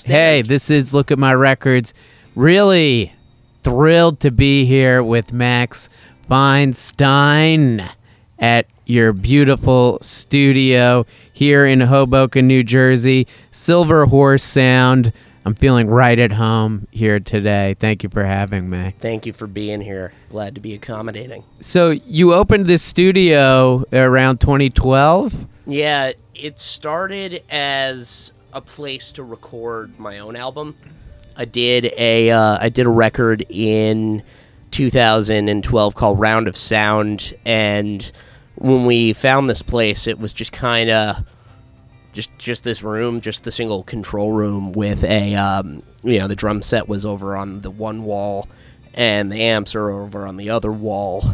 stand. Hey, this is Look at My Records. Really thrilled to be here with Max Feinstein at your beautiful studio here in Hoboken, New Jersey. Silver Horse Sound. I'm feeling right at home here today. Thank you for having me. Thank you for being here. Glad to be accommodating. So, you opened this studio around 2012? Yeah, it started as a place to record my own album. I did a uh, I did a record in 2012 called Round of Sound, and when we found this place, it was just kind of just just this room, just the single control room with a um, you know the drum set was over on the one wall, and the amps are over on the other wall.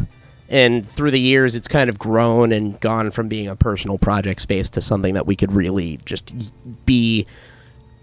And through the years, it's kind of grown and gone from being a personal project space to something that we could really just be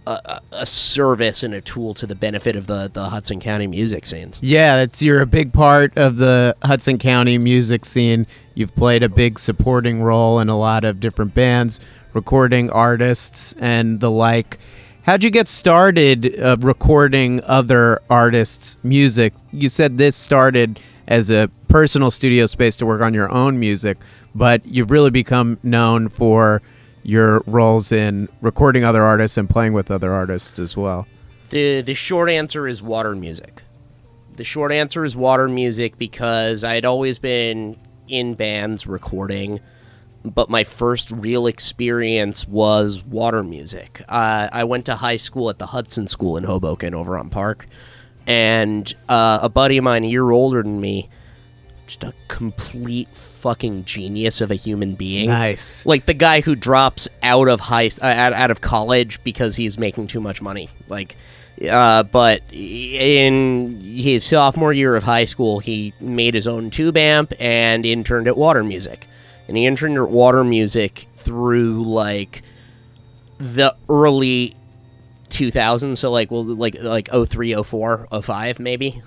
a, a- service and a tool to the benefit of the, the Hudson County music scenes. Yeah, you're a big part of the Hudson County music scene. You've played a big supporting role in a lot of different bands, recording artists and the like. How'd you get started uh, recording other artists' music? You said this started as a personal studio space to work on your own music, but you've really become known for your roles in recording other artists and playing with other artists as well. The the short answer is water music. The short answer is water music because I had always been in bands recording, but my first real experience was water music. Uh, I went to high school at the Hudson School in Hoboken over on Park, and uh, a buddy of mine, a year older than me, just a complete fucking genius of a human being. Nice. like the guy who drops out of high uh, out, out of college because he's making too much money. Like uh, but in his sophomore year of high school he made his own tube amp and interned at water music. And he interned at water music through like the early 2000s so like well like like 03 04 05 maybe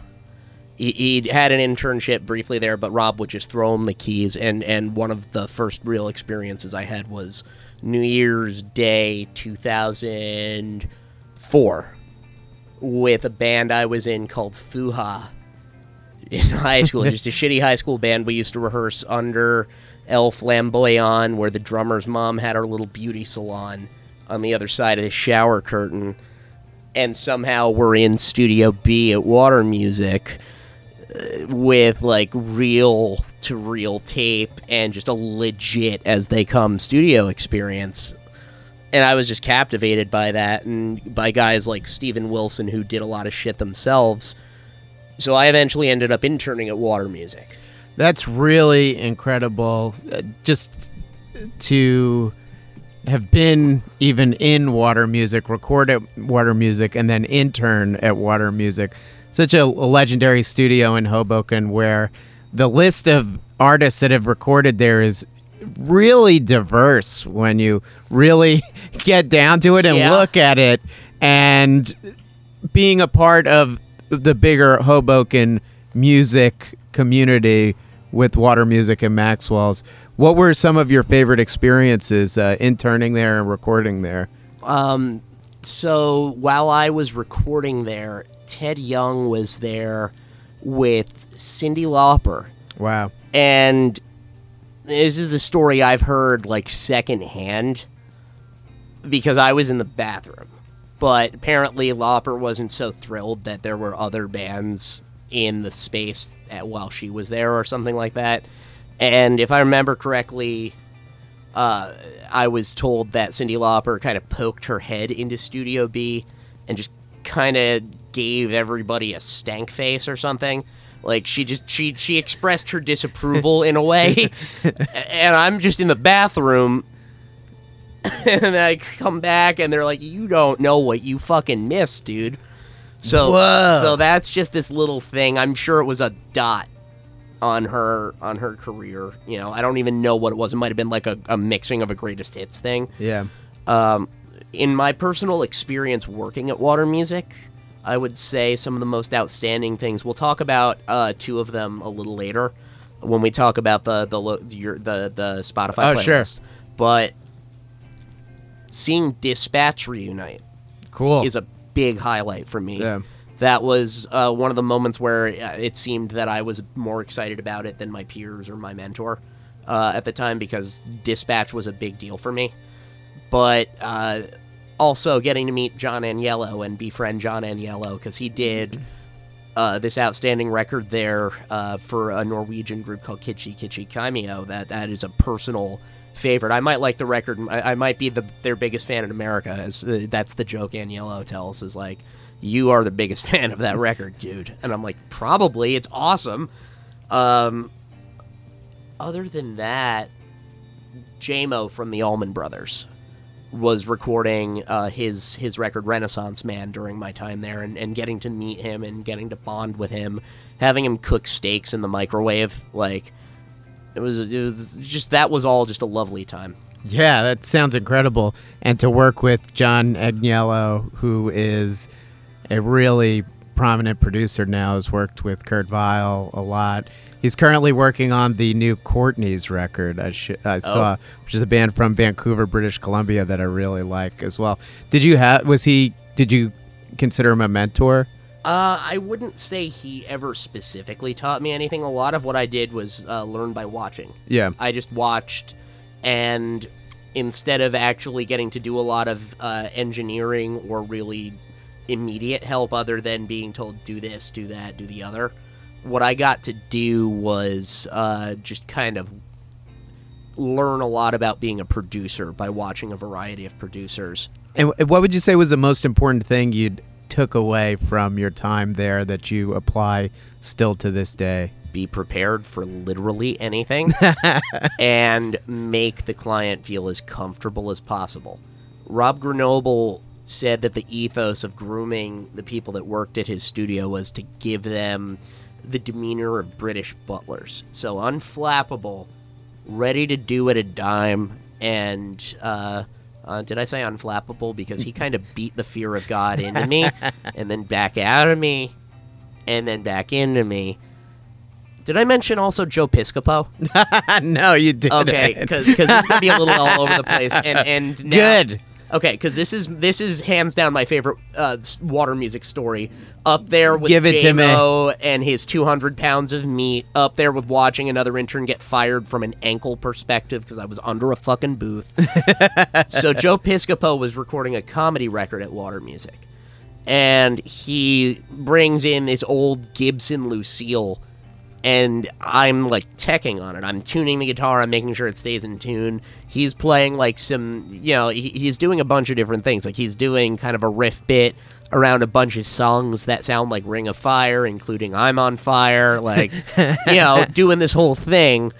he, he had an internship briefly there, but Rob would just throw him the keys. And, and one of the first real experiences I had was New Year's Day 2004 with a band I was in called Fuha in high school. just a shitty high school band. We used to rehearse under El Flamboyant, where the drummer's mom had her little beauty salon on the other side of the shower curtain. And somehow we're in Studio B at Water Music with like reel to reel tape and just a legit as they come studio experience. And I was just captivated by that and by guys like Steven Wilson who did a lot of shit themselves. So I eventually ended up interning at Water Music. That's really incredible. Uh, just to have been even in water music, record at water music, and then intern at water music. Such a, a legendary studio in Hoboken where the list of artists that have recorded there is really diverse when you really get down to it and Yeah. look at it. And being a part of the bigger Hoboken music community with Water Music and Maxwell's, what were some of your favorite experiences uh, interning there and recording there? Um, so while I was recording there, Ted Young was there with Cyndi Lauper. Wow. and this is the story I've heard like secondhand because I was in the bathroom. But apparently, Lauper wasn't so thrilled that there were other bands in the space at, while she was there, or something like that. And if I remember correctly, uh, I was told that Cyndi Lauper kind of poked her head into Studio B and just kind of gave everybody a stank face or something. Like she just she she expressed her disapproval in a way, and I'm just in the bathroom, and I come back and they're like, "You don't know what you fucking missed, dude." So Whoa. so that's just this little thing. I'm sure it was a dot on her on her career. You know, I don't even know what it was. It might have been like a, a mixing of a greatest hits thing. Yeah. Um, in my personal experience working at Water Music, I would say some of the most outstanding things. We'll talk about uh, two of them a little later when we talk about the the lo- your, the the Spotify Oh, sure. playlist. But seeing Dispatch reunite Cool. is a big highlight for me. Yeah. That was uh, one of the moments where uh, it seemed that I was more excited about it than my peers or my mentor uh, at the time because Dispatch was a big deal for me. But uh, also getting to meet John Agnello and befriend John Agnello because he did uh, this outstanding record there uh, for a Norwegian group called Kitschy Kitschy Kaimio. That that is a personal favorite. I might like the record. I, I might be the their biggest fan in America. As that's the joke Agnello tells is like, you are the biggest fan of that record, dude. And I'm like, probably. It's awesome. Um, other than that, Jaimoe from the Allman Brothers was recording uh, his his record Renaissance Man during my time there, and, and getting to meet him and getting to bond with him, having him cook steaks in the microwave, like it was, it was just that was all just a lovely time. Yeah, that sounds incredible. And to work with John Agnello, who is a really prominent producer now, has worked with Kurt Vile a lot. He's currently working on the new Courtneys record. I, sh- I saw, which is a band from Vancouver, British Columbia, that I really like as well. Did you have? Was he? Did you consider him a mentor? Uh, I wouldn't say he ever specifically taught me anything. A lot of what I did was uh, learn by watching. Yeah. I just watched, and instead of actually getting to do a lot of uh, engineering or really immediate help, other than being told do this, do that, do the other, what I got to do was uh, just kind of learn a lot about being a producer by watching a variety of producers. And what would you say was the most important thing you took away from your time there that you apply still to this day? be prepared for literally anything and make the client feel as comfortable as possible. Rob Grenoble said that the ethos of grooming the people that worked at his studio was to give them the demeanor of British butlers. So unflappable, ready to do at a dime, and uh, uh, did I say unflappable? Because he kind of beat the fear of God into me, and then back out of me, and then back into me. Did I mention also Joe Piscopo? no, you didn't. Okay, because is gonna be a little all over the place, and and now- Good. Okay, because this is this is hands down my favorite uh, water music story. Up there with Give it to me. Jaimoe and his 200 pounds of meat. Up there with watching another intern get fired from an ankle perspective because I was under a fucking booth. so Joe Piscopo was recording a comedy record at Water Music, and he brings in this old Gibson Lucille and I'm like teching on it. I'm tuning the guitar. I'm making sure it stays in tune. He's playing like some, you know, he, he's doing a bunch of different things. Like he's doing kind of a riff bit around a bunch of songs that sound like Ring of Fire, including I'm on Fire. Like, you know, doing this whole thing.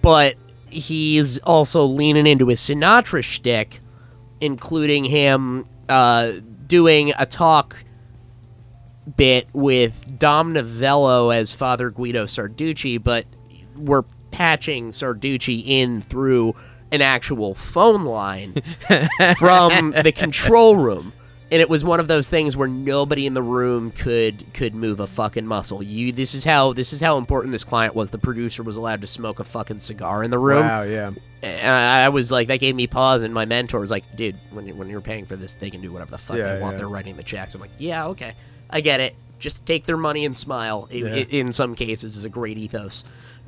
But he's also leaning into his Sinatra shtick, including him uh, doing a talk bit with Don Novello as Father Guido Sarducci, but we're patching Sarducci in through an actual phone line from the control room. And it was one of those things where nobody in the room could could move a fucking muscle. You this is how this is how important this client was. The producer was allowed to smoke a fucking cigar in the room. Wow, yeah. And I I was like, that gave me pause, and my mentor was like, dude, when, you- when you're paying for this, they can do whatever the fuck Yeah, they want. yeah. They're writing the checks. I'm like, yeah, okay. I get it. Just take their money and smile. Yeah. i- in some cases, is a great ethos.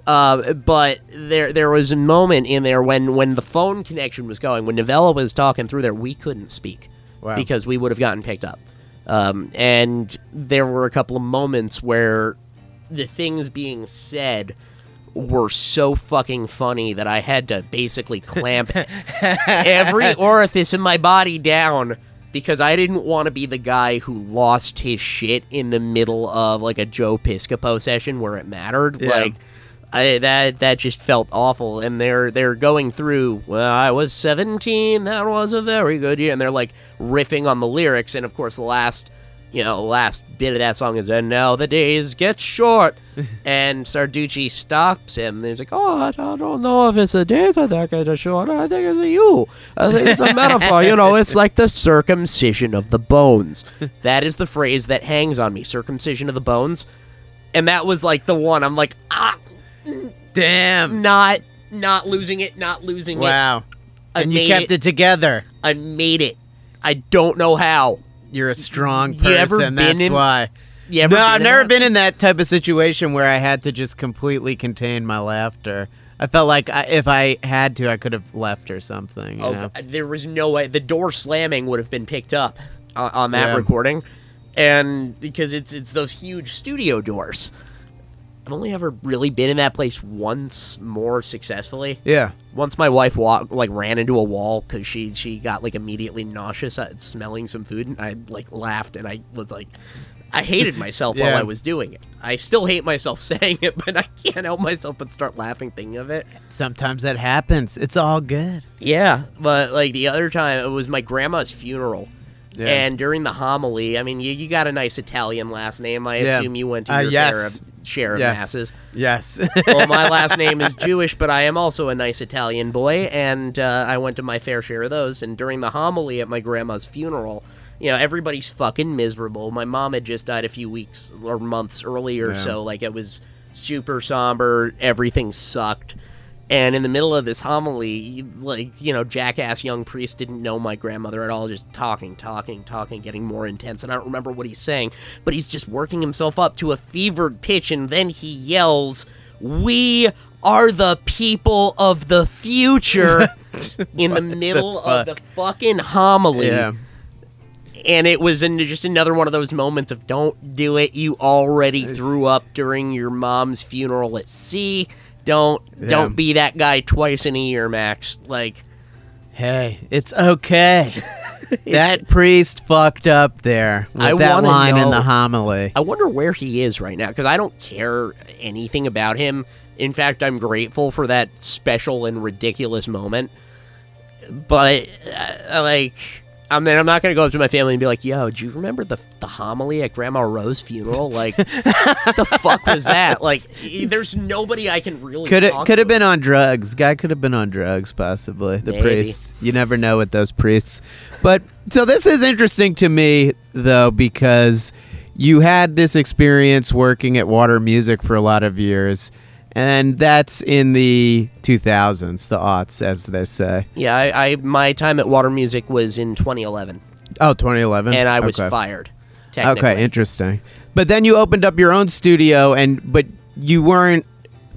Uh, but there there was a moment in there when, when the phone connection was going, when Novello was talking through there, we couldn't speak Wow. because we would have gotten picked up. Um, and there were a couple of moments where the things being said were so fucking funny that I had to basically clamp every orifice in my body down because I didn't want to be the guy who lost his shit in the middle of like a Joe Piscopo session where it mattered. Yeah. Like I, that that just felt awful, and they're they're going through. Well, I was seventeen. That was a very good year, and they're like riffing on the lyrics, and of course the last, you know, last bit of that song is "And now the days get short," and Sarducci stops him. And he's like, "Oh, I I don't know if it's the days that get short. I think it's a you. I think it's a metaphor. You know, it's like the circumcision of the bones. That is the phrase that hangs on me. Circumcision of the bones." And that was like the one. I'm like, ah, Damn. not not losing it, not losing it. Wow. And you kept it together. I made it. I don't know how. You're a strong You person. ever been that's in- why. You ever no, I've never that? been in that type of situation where I had to just completely contain my laughter. I felt like I, if I had to, I could have left or something. You Oh, know? There was no way the door slamming would have been picked up on, on that Yeah. recording, and because it's it's those huge studio doors. I've only ever really been in that place once more successfully. Yeah. Once my wife walked like ran into a wall because she she got like immediately nauseous at smelling some food, and I like laughed and I was like. I hated myself while I was doing it. I still hate myself saying it, but I can't help myself but start laughing thinking of it. Sometimes that happens. It's all good. Yeah, but like the other time, it was my grandma's funeral. Yeah. And during the homily, I mean, you, you got a nice Italian last name. I Yeah. assume you went to Uh, your yes. share of, share of Yes. masses. Yes. Well, my last name is Jewish, but I am also a nice Italian boy, and uh, I went to my fair share of those. And during the homily at my grandma's funeral, you know, everybody's fucking miserable. My mom had just died a few weeks or months earlier, Yeah. so like it was super somber. Everything sucked. And in the middle of this homily, like, you know, jackass young priest didn't know my grandmother at all, just talking, talking, talking, getting more intense. And I don't remember what he's saying, but he's just working himself up to a fevered pitch, and then he yells, We are the people of the future in the middle of the fucking homily yeah. and it was in just another one of those moments of don't do it you already threw up during your mom's funeral at sea don't Yeah. don't be that guy twice in a year max like Hey, it's okay. that priest fucked up there with I that in know- the homily. i wonder where he is right now because i don't care anything about him in fact i'm grateful for that special and ridiculous moment but uh, like I mean, I'm not gonna go up to my family and be like, "Yo, do you remember the the homily at Grandma Rose's funeral? Like, what the fuck was that? Like, there's nobody I can really Could it could have been on drugs. Guy could have been on drugs, possibly. The Maybe. priest. You never know with those priests. But so this is interesting to me though because you had this experience working at Water Music for a lot of years, and that's in the 2000s, the aughts, as they say. Yeah, I, I my time at Water Music was in 2011, Oh, 2011. and I was Okay. fired. Technically. Okay, interesting. But then you opened up your own studio, and but you weren't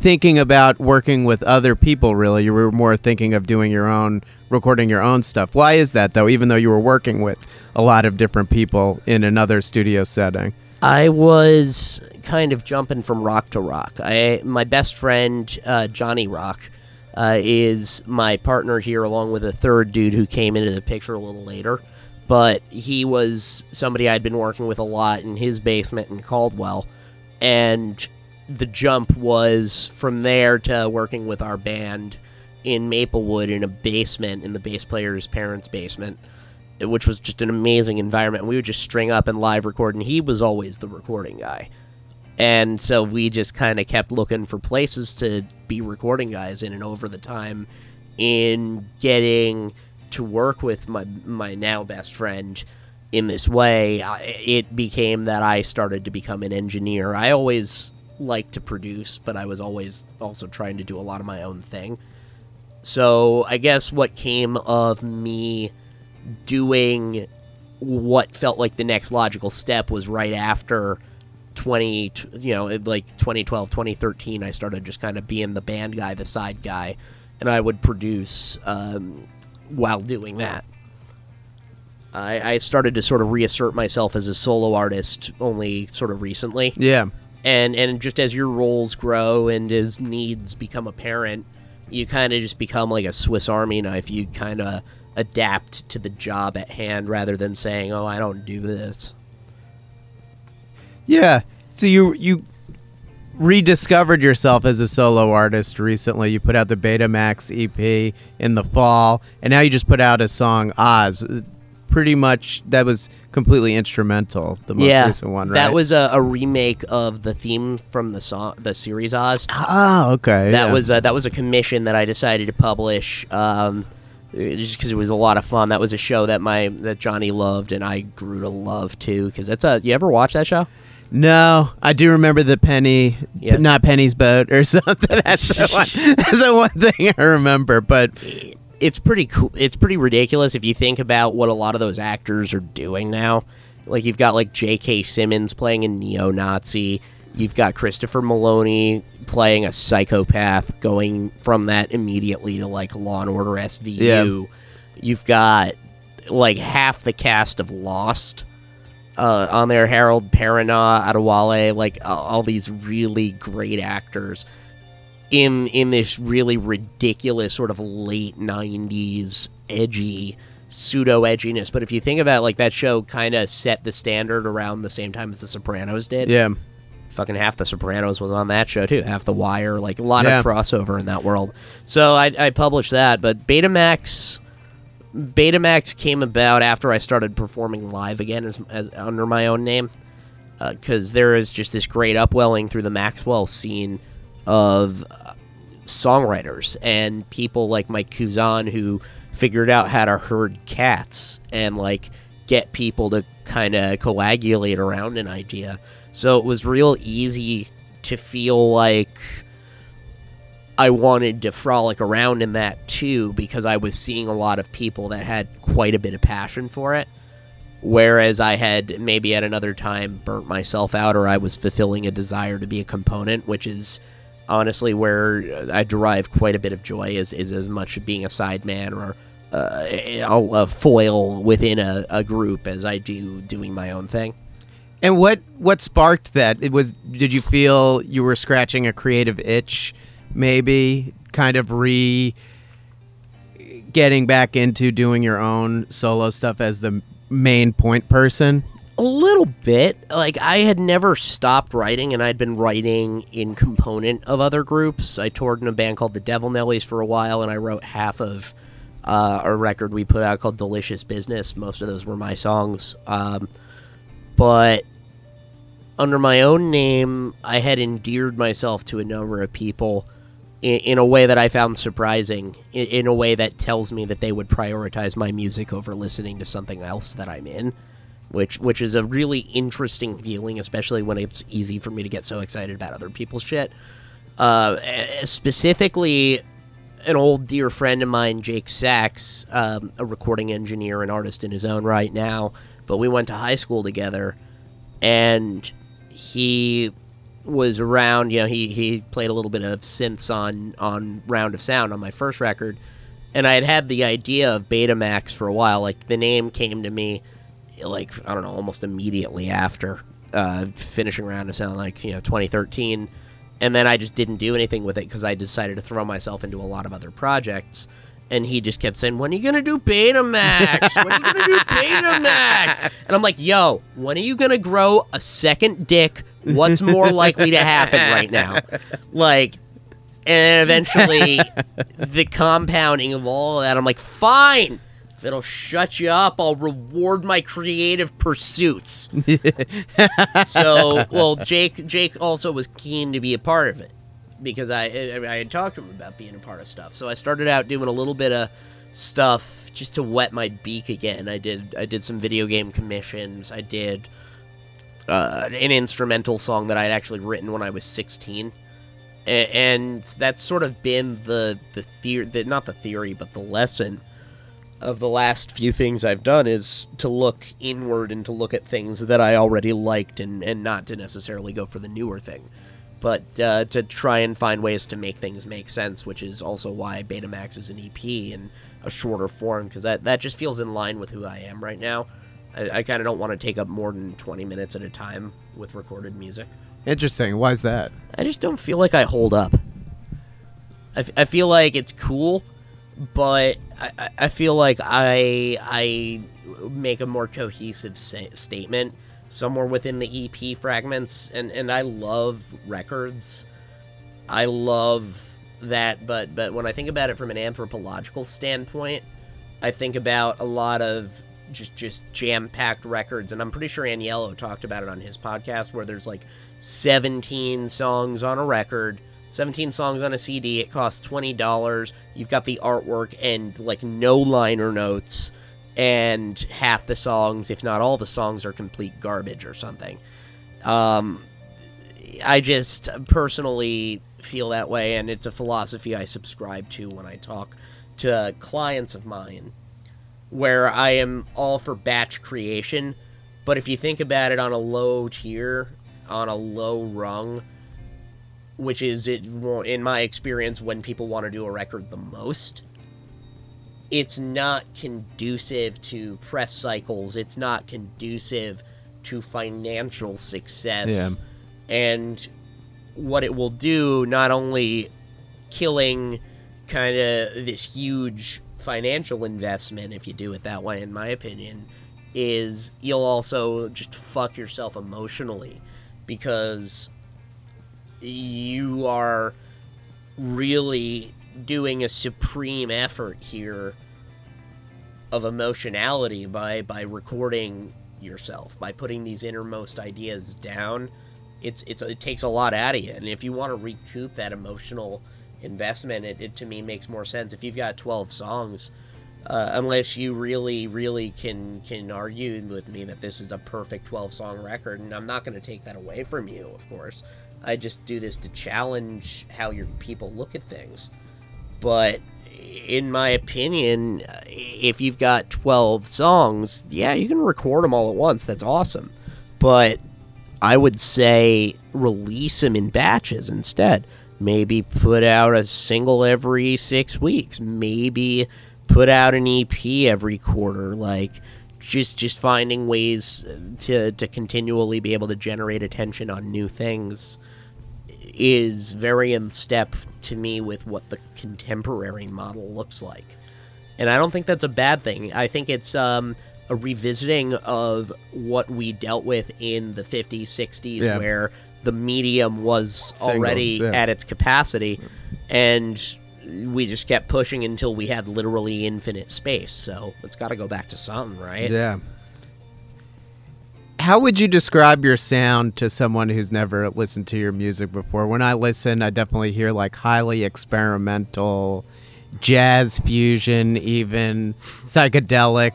thinking about working with other people. Really, you were more thinking of doing your own, recording your own stuff. Why is that though? Even though you were working with a lot of different people in another studio setting. I was kind of jumping from rock to rock. I my best friend uh, Johnny Rock uh, is my partner here, along with a third dude who came into the picture a little later. But he was somebody I'd been working with a lot in his basement in Caldwell, and the jump was from there to working with our band in Maplewood in a basement in the bass player's parents' basement which was just an amazing environment. We would just string up and live record, and he was always the recording guy. And so we just kind of kept looking for places to be recording guys in, and over the time, in getting to work with my my now best friend in this way, I, it became that I started to become an engineer. I always liked to produce, but I was always also trying to do a lot of my own thing. So I guess what came of me doing what felt like the next logical step was right after 20 you know like 2012 2013 i started just kind of being the band guy the side guy and i would produce um, while doing that. I, I started to sort of reassert myself as a solo artist only sort of recently. Yeah. and and just as your roles grow and as needs become apparent you kind of just become like a swiss army knife. You kind of adapt to the job at hand rather than saying oh i don't do this Yeah. So you you rediscovered yourself as a solo artist recently. You put out the Betamax EP in the fall, and now you just put out a song Oz. Pretty much that was completely instrumental. The most yeah recent one, right? that was a, a remake of the theme from the song the series oz ah okay. that yeah. was a, that was a commission that I decided to publish um, Uh, just because it was a lot of fun. That was a show that my that Johnny loved and I grew to love too. Because that's a you ever watch that show? no. I do remember the Penny, Yeah. not Penny's boat or something. That's the one. That's the one thing I remember. But It's pretty cool. It's pretty ridiculous if you think about what a lot of those actors are doing now. Like you've got like J.K. Simmons playing a neo-Nazi. You've got Christopher Meloni playing a psychopath, going from that immediately to like Law and Order SVU. Yeah. You've got like half the cast of Lost uh, on there. Harold Perrineau, Adewale, like uh, all these really great actors in in this really ridiculous sort of late '90s edgy pseudo edginess. But if you think about it, like that show, kind of set the standard around the same time as The Sopranos did. Yeah. Fucking half The Sopranos was on that show too. Half The Wire, like a lot Yeah. of crossover in that world. So I, I published that, but Betamax. Betamax came about after I started performing live again as, as under my own name, because there is just this great upwelling through the Maxwell scene of uh, songwriters and people like Mike Kuzan who figured out how to herd cats and like get people to kind of coagulate around an idea. So it was real easy to feel like I wanted to frolic around in that too because I was seeing a lot of people that had quite a bit of passion for it. Whereas I had maybe at another time burnt myself out or I was fulfilling a desire to be a component, which is honestly where I derive quite a bit of joy is, is as much being a sideman or uh, a foil within a, a group as I do doing my own thing. And what what sparked that? It was did you feel you were scratching a creative itch maybe kind of re getting back into doing your own solo stuff as the main point person? A little bit. Like I had never stopped writing, and I'd been writing in component of other groups. I toured in a band called the Devil Nellies for a while, and I wrote half of uh, a record we put out called Delicious Business. Most of those were my songs, um, but under my own name, I had endeared myself to a number of people in, in a way that I found surprising. In, in a way that tells me that they would prioritize my music over listening to something else that I'm in which which is a really interesting feeling, especially when it's easy for me to get so excited about other people's shit. Uh, specifically, an old dear friend of mine, Jake Sachs, um, a recording engineer and artist in his own right now, but we went to high school together, and he was around. You know, he he played a little bit of synths on on Round of Sound on my first record, and I had had the idea of Betamax for a while. Like the name came to me like I don't know, almost immediately after uh, finishing Round of Sound, like you know, 2013, and then I just didn't do anything with it because I decided to throw myself into a lot of other projects. And he just kept saying, "When are you gonna do Betamax? When are you gonna do Betamax?" And I'm like, "Yo, when are you gonna grow a second dick? What's more likely to happen right now?" Like, and eventually, the compounding of all of that, I'm like, "Fine." If it'll shut you up, I'll reward my creative pursuits. so, well, Jake Jake also was keen to be a part of it because I I, had talked to him about being a part of stuff. So I started out doing a little bit of stuff just to wet my beak again. I did I did some video game commissions. I did uh, an instrumental song that I had actually written when I was 16. A- And that's sort of been the the theory, the, not the theory, but the lesson of the last few things I've done is to look inward and to look at things that I already liked and, and not to necessarily go for the newer thing. But uh, to try and find ways to make things make sense, which is also why Betamax is an EP in a shorter form, because that, that just feels in line with who I am right now. I, I kind of don't want to take up more than 20 minutes at a time with recorded music. Interesting. Why is that? I just don't feel like I hold up. I, f- I feel like it's cool, but I, I- I feel like I I make a more cohesive sa- statement somewhere within the EP fragments, and and I love records. I love that, but but when I think about it from an anthropological standpoint, I think about a lot of just just jam packed records, and I'm pretty sure Agnello talked about it on his podcast, where there's like 17 songs on a record, 17 songs on a CD. It costs twenty dollars. You've got the artwork and like no liner notes, and half the songs, if not all the songs, are complete garbage or something. Um, I just personally feel that way, and it's a philosophy I subscribe to when I talk to clients of mine, where I am all for batch creation, But if you think about it on a low tier, on a low rung, which is it in my experience when people want to do a record the most, it's not conducive to press cycles. It's not conducive to financial success. Yeah. And what it will do, not only killing kind of this huge financial investment, if you do it that way, in my opinion, is you'll also just fuck yourself emotionally because you are really doing a supreme effort here of emotionality by by recording yourself by putting these innermost ideas down it's it's it takes a lot out of you and if you want to recoup that emotional investment it, it to me makes more sense. If you've got 12 songs uh, unless you really really can can argue with me that this is a perfect 12 song record and i'm not going to take that away from you of course. I just do this to challenge how your people look at things but in my opinion if you've got 12 songs yeah you can record them all at once. That's awesome. But i would say release them in batches instead. Maybe put out a single every six weeks. Maybe put out an ep every quarter. Like just just finding ways to to continually be able to generate attention on new things is very in step to me with what the contemporary model looks like. And I don't think that's a bad thing. I think it's um, a revisiting of what we dealt with in the 50s, 60s, Yeah. where the medium was already yeah. at its capacity. And we just kept pushing until we had literally infinite space. So it's got to go back to something, right? Yeah. How would you describe your sound to someone who's never listened to your music before? When I listen, I definitely hear like highly experimental, jazz fusion, even psychedelic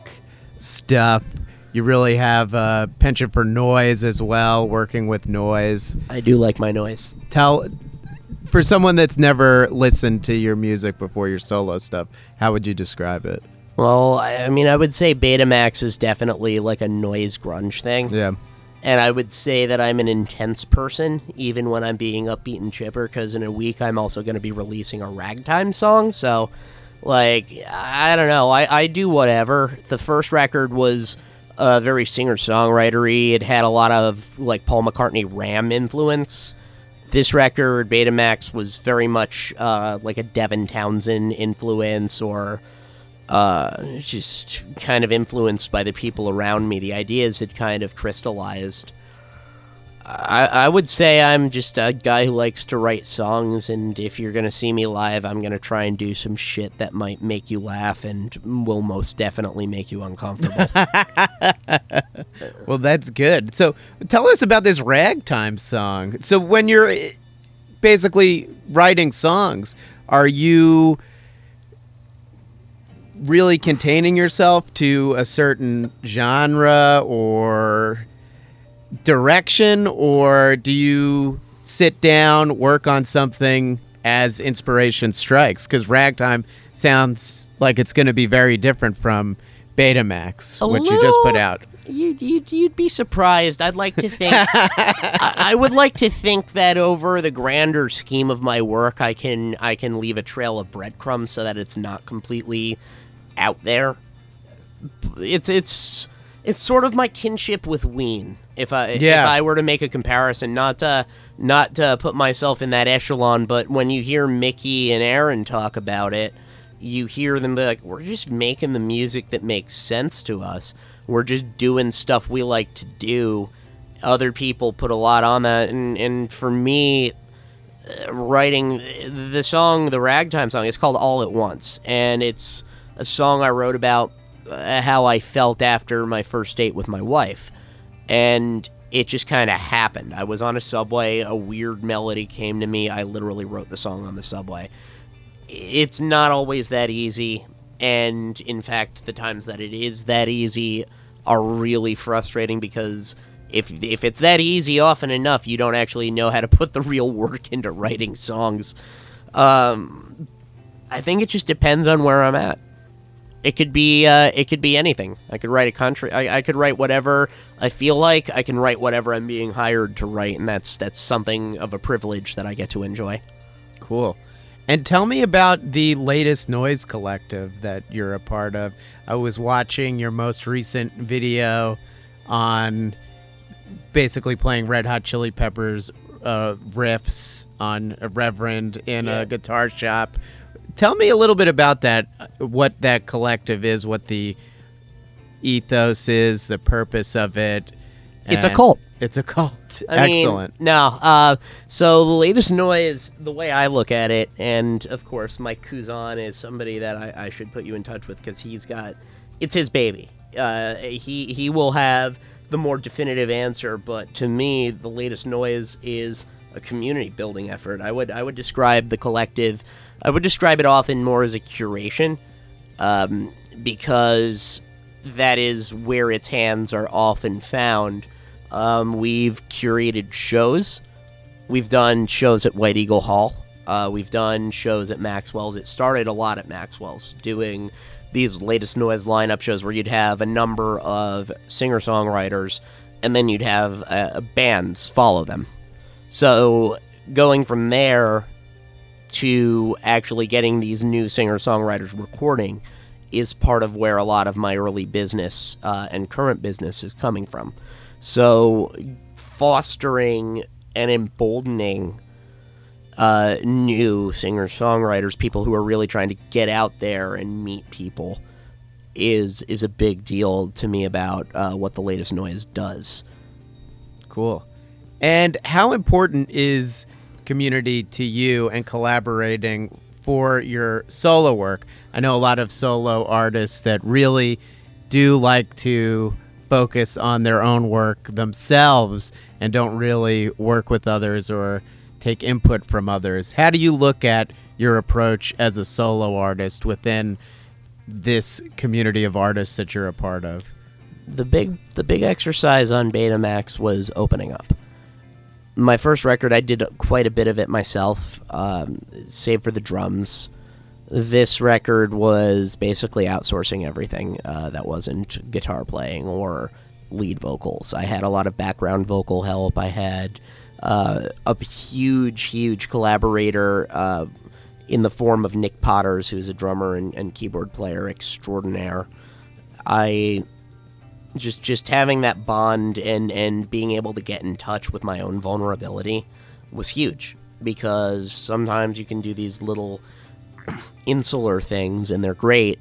stuff. You really have a penchant for noise as well, working with noise. I do like my noise. Tell for someone that's never listened to your music before your solo stuff, how would you describe it? Well, I mean, I would say Betamax is definitely like a noise grunge thing. Yeah. And I would say that I'm an intense person, even when I'm being upbeat and chipper, because in a week I'm also going to be releasing a ragtime song. So, like, I don't know. I, I do whatever. The first record was uh, very singer songwritery. It had a lot of, like, Paul McCartney Ram influence. This record, Betamax, was very much uh, like a Devin Townsend influence or uh, just kind of influenced by the people around me. The ideas had kind of crystallized. I, I would say I'm just a guy who likes to write songs, and if you're going to see me live, I'm going to try and do some shit that might make you laugh and will most definitely make you uncomfortable. Well, that's good. So, tell us about this ragtime song. So, when you're eh, basically writing songs, are you really containing yourself to a certain genre or direction, or do you sit down, work on something as inspiration strikes? Because ragtime sounds like it's going to be very different from Betamax, A which you just put out. You'd, you'd, you'd be surprised. I'd like to think. I, I would like to think that over the grander scheme of my work, I can I can leave a trail of breadcrumbs so that it's not completely out there. It's it's it's sort of my kinship with Ween. If I Yeah. if I were to make a comparison, not to not to put myself in that echelon, but when you hear Mickey and Aaron talk about it, you hear them be like, "We're just making the music that makes sense to us. We're just doing stuff we like to do." Other people put a lot on that, and and for me, uh, writing uh, the song, the ragtime song, it's called "All at Once," and it's a song I wrote about uh, how I felt after my first date with my wife, and it just kind of happened. I was on a subway, a weird melody came to me. I literally wrote the song on the subway it's not always that easy and in fact the times that it is that easy are really frustrating because if if it's that easy often enough you don't actually know how to put the real work into writing songs um i think it just depends on where i'm at It could be uh, it could be anything. I could write a country. I, I could write whatever I feel like. I can write whatever I'm being hired to write, and that's that's something of a privilege that I get to enjoy. Cool. And tell me about the latest noise collective that you're a part of. I was watching your most recent video on basically playing Red Hot Chili Peppers uh, riffs on a Reverend in Yeah. a guitar shop. Tell me a little bit about that, what that collective is, what the ethos is, the purpose of it. It's a cult. It's a cult. I mean, Excellent. no, uh, so the latest noise, the way I look at it, and of course, Mike Kuzan is somebody that I, I should put you in touch with because he's got, it's his baby. Uh, he he will have the more definitive answer, but to me, the latest noise is a community building effort. I would I would describe the collective, I would describe it often more as a curation, um, because that is where its hands are often found. Um, we've curated shows. We've done shows at White Eagle Hall. Uh, we've done shows at Maxwell's. It started a lot at Maxwell's, doing these latest noise lineup shows where you'd have a number of singer songwriters, and then you'd have uh, bands follow them. So going from there to actually getting these new singer songwriters recording is part of where a lot of my early business uh, and current business is coming from. So fostering and emboldening uh, new singer songwriters, people who are really trying to get out there and meet people, is is a big deal to me about uh, what the latest noise does. Cool. And how important is community to you and collaborating for your solo work? I know a lot of solo artists that really do like to focus on their own work themselves and don't really work with others or take input from others. How do you look at your approach as a solo artist within this community of artists that you're a part of? the big the big exercise on Betamax was opening up. My first record, I did quite a bit of it myself, um, save for the drums. This record was basically outsourcing everything uh, that wasn't guitar playing or lead vocals. I had a lot of background vocal help. I had uh, a huge, huge collaborator uh, in the form of Nick Potters, who's a drummer and, and keyboard player extraordinaire. I just just having that bond and and being able to get in touch with my own vulnerability was huge because sometimes you can do these little insular things and they're great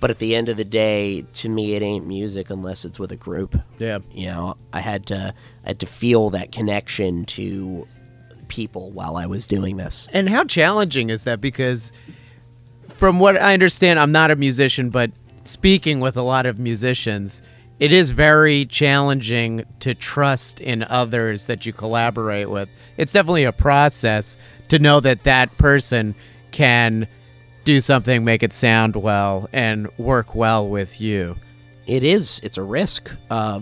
but at the end of the day to me it ain't music unless it's with a group Yeah. you know i had to i had to feel that connection to people while i was doing this And how challenging is that? Because from what I understand, I'm not a musician, but speaking with a lot of musicians, it is very challenging to trust in others that you collaborate with. It's definitely a process to know that that person can do something, make it sound well, and work well with you. it is it's a risk uh,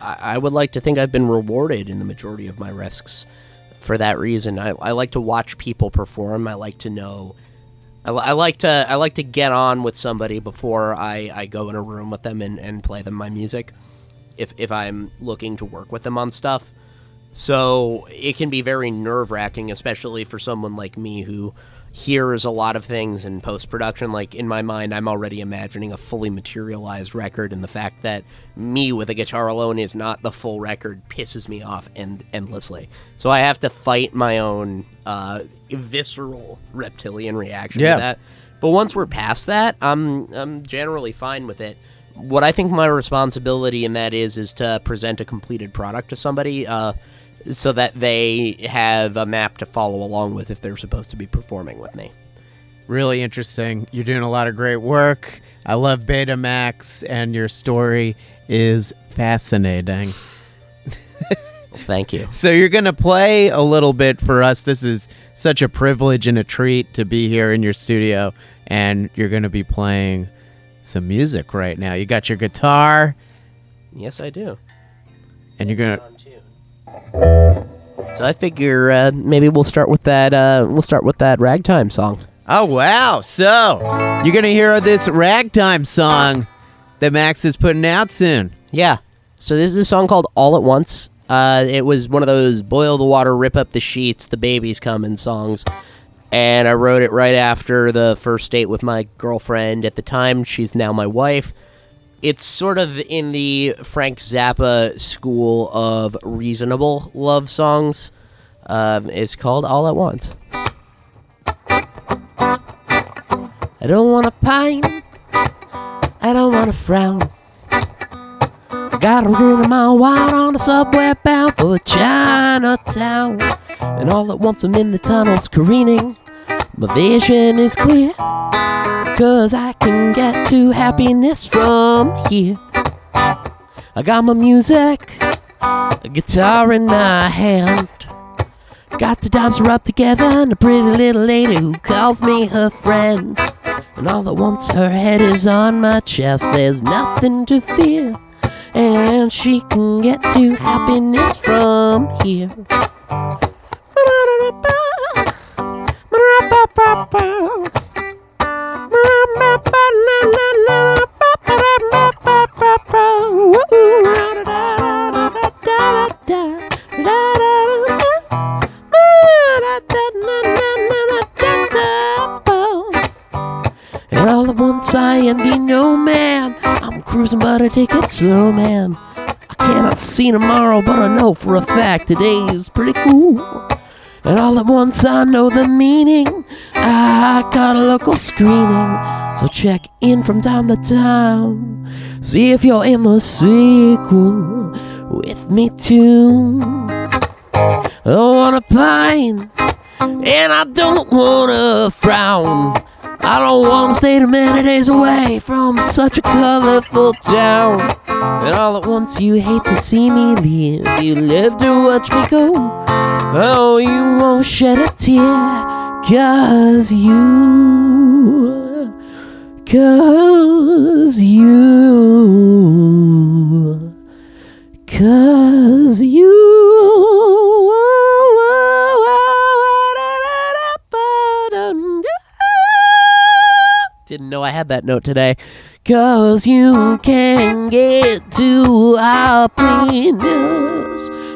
I, I would like to think i've been rewarded in the majority of my risks for that reason I, I like to watch people perform i like to know I, I like to I like to get on with somebody before I, I go in a room with them and, and play them my music if if I'm looking to work with them on stuff. So it can be very nerve wracking, especially for someone like me who hears a lot of things in post production. Like in my mind, I'm already imagining a fully materialized record, and the fact that me with a guitar alone is not the full record pisses me off end- endlessly. So I have to fight my own uh, visceral reptilian reaction Yeah. to that. But once we're past that, I'm I'm generally fine with it. What I think my responsibility in that is is to present a completed product to somebody, uh, so that they have a map to follow along with if they're supposed to be performing with me. Really interesting. You're doing a lot of great work. I love Betamax, and your story is fascinating. Thank you. So you're going to play a little bit for us. This is such a privilege and a treat to be here in your studio and you're going to be playing some music right now. You got your guitar Yes, I do. and you're going to So I figure uh, maybe we'll start with that. Uh, we'll start with that ragtime song. Oh wow! So you're gonna hear this ragtime song that Max is putting out soon. Yeah. So this is a song called All at Once. Uh, it was one of those boil the water, rip up the sheets, the baby's coming songs. And I wrote it right after the first date with my girlfriend at the time. She's now my wife. It's sort of in the Frank Zappa school of reasonable love songs. Um, it's called All at Once. I don't want to pine. I don't want to frown. I got a rid of my wine on the subway bound for Chinatown. And all at once I'm in the tunnels careening. My vision is clear. Cause I can get to happiness from here. I got my music, a guitar in my hand. Got the dimes rubbed together and a pretty little lady who calls me her friend. And all at once her head is on my chest, there's nothing to fear. And she can get to happiness from here. And all at once I envy no man. I'm cruising but I take it slow, man. I cannot see tomorrow, but I know for a fact today is pretty cool. And all at once I know the meaning. I got a local screening, so check in from time to time. See if you're in the sequel with me too. I don't wanna pine, and I don't wanna frown. I don't wanna stay too many days away from such a colorful town. And all at once you hate to see me leave. You live to watch me go. Oh, you won't shed a tear. Cause you. Cause you. Cause you. Didn't know I had that note today. Cause you can get to happiness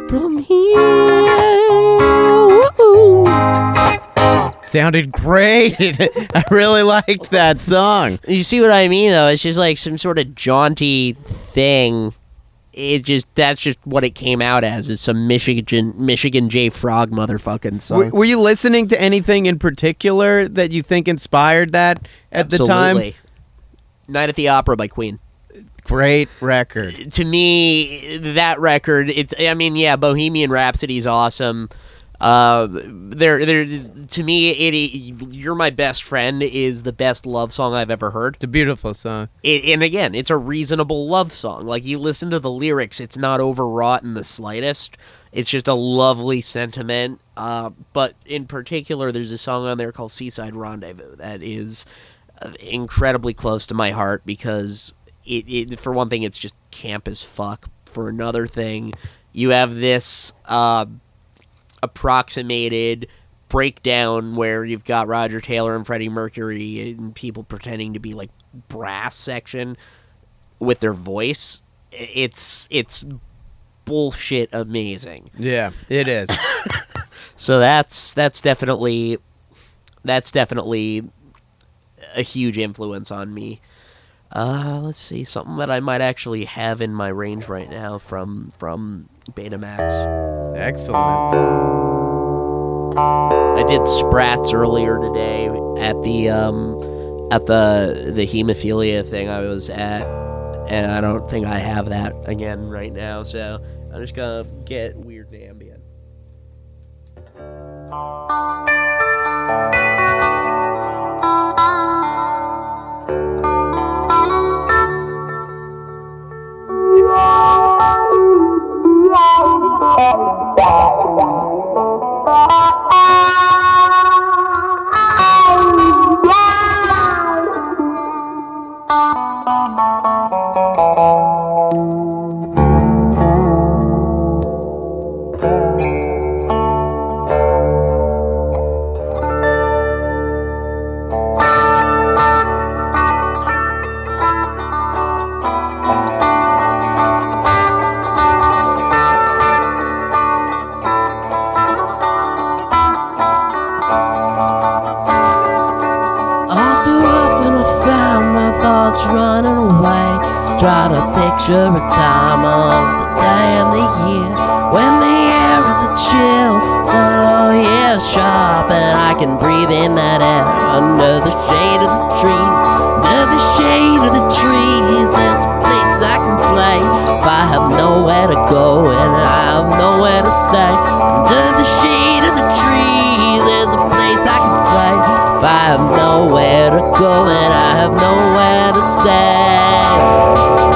from here. Sounded great. I really liked that song. You see what I mean, though? It's just like some sort of jaunty thing. It just that's just what it came out as is some Michigan Michigan J Frog motherfucking song. W- were you listening to anything in particular that you think inspired that at the time? Night at the Opera by Queen. Great record. to me that record it's i mean yeah bohemian rhapsody is awesome uh there there to me it, it you're my best friend is the best love song i've ever heard. It's a beautiful song. it, and again it's a reasonable love song. Like you listen to the lyrics it's not overwrought in the slightest. It's just a lovely sentiment. Uh, but in particular there's a song on there called seaside rendezvous that is uh, incredibly close to my heart because it, it for one thing it's just camp as fuck. For another thing you have this uh, approximated breakdown where you've got Roger Taylor and Freddie Mercury and people pretending to be like brass section with their voice. It's it's bullshit amazing. Yeah, it is. So that's that's definitely that's definitely a huge influence on me. Uh, let's see something that I might actually have in my range right now from from Betamax. Excellent. I did Sprats earlier today at the um at the the hemophilia thing I was at, and I don't think I have that again right now. So I'm just gonna get weird ambient. Thank you. Try to picture a time of the day and the year when the air is a chill, so oh, yeah, sharp, and I can breathe in that air under the shade of the trees. Under the shade of the trees, there's a place I can play if I have nowhere to go and I have nowhere to stay. Under the shade of the trees, there's a place I can play if I have nowhere to go and I have nowhere to stay.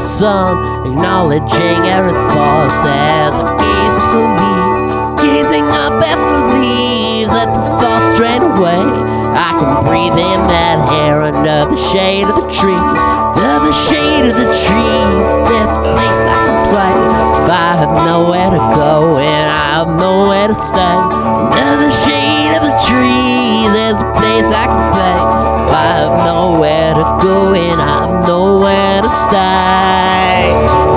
Sun, acknowledging every thought as I gaze at the leaves, gazing up at the leaves, let the thoughts drain away. I can breathe in that air under the shade of the trees, under the shade of the trees. There's place I can play if I have nowhere to go and I have nowhere to stay. Under the trees, there's a place I can play. If I have nowhere to go and I have nowhere to stay.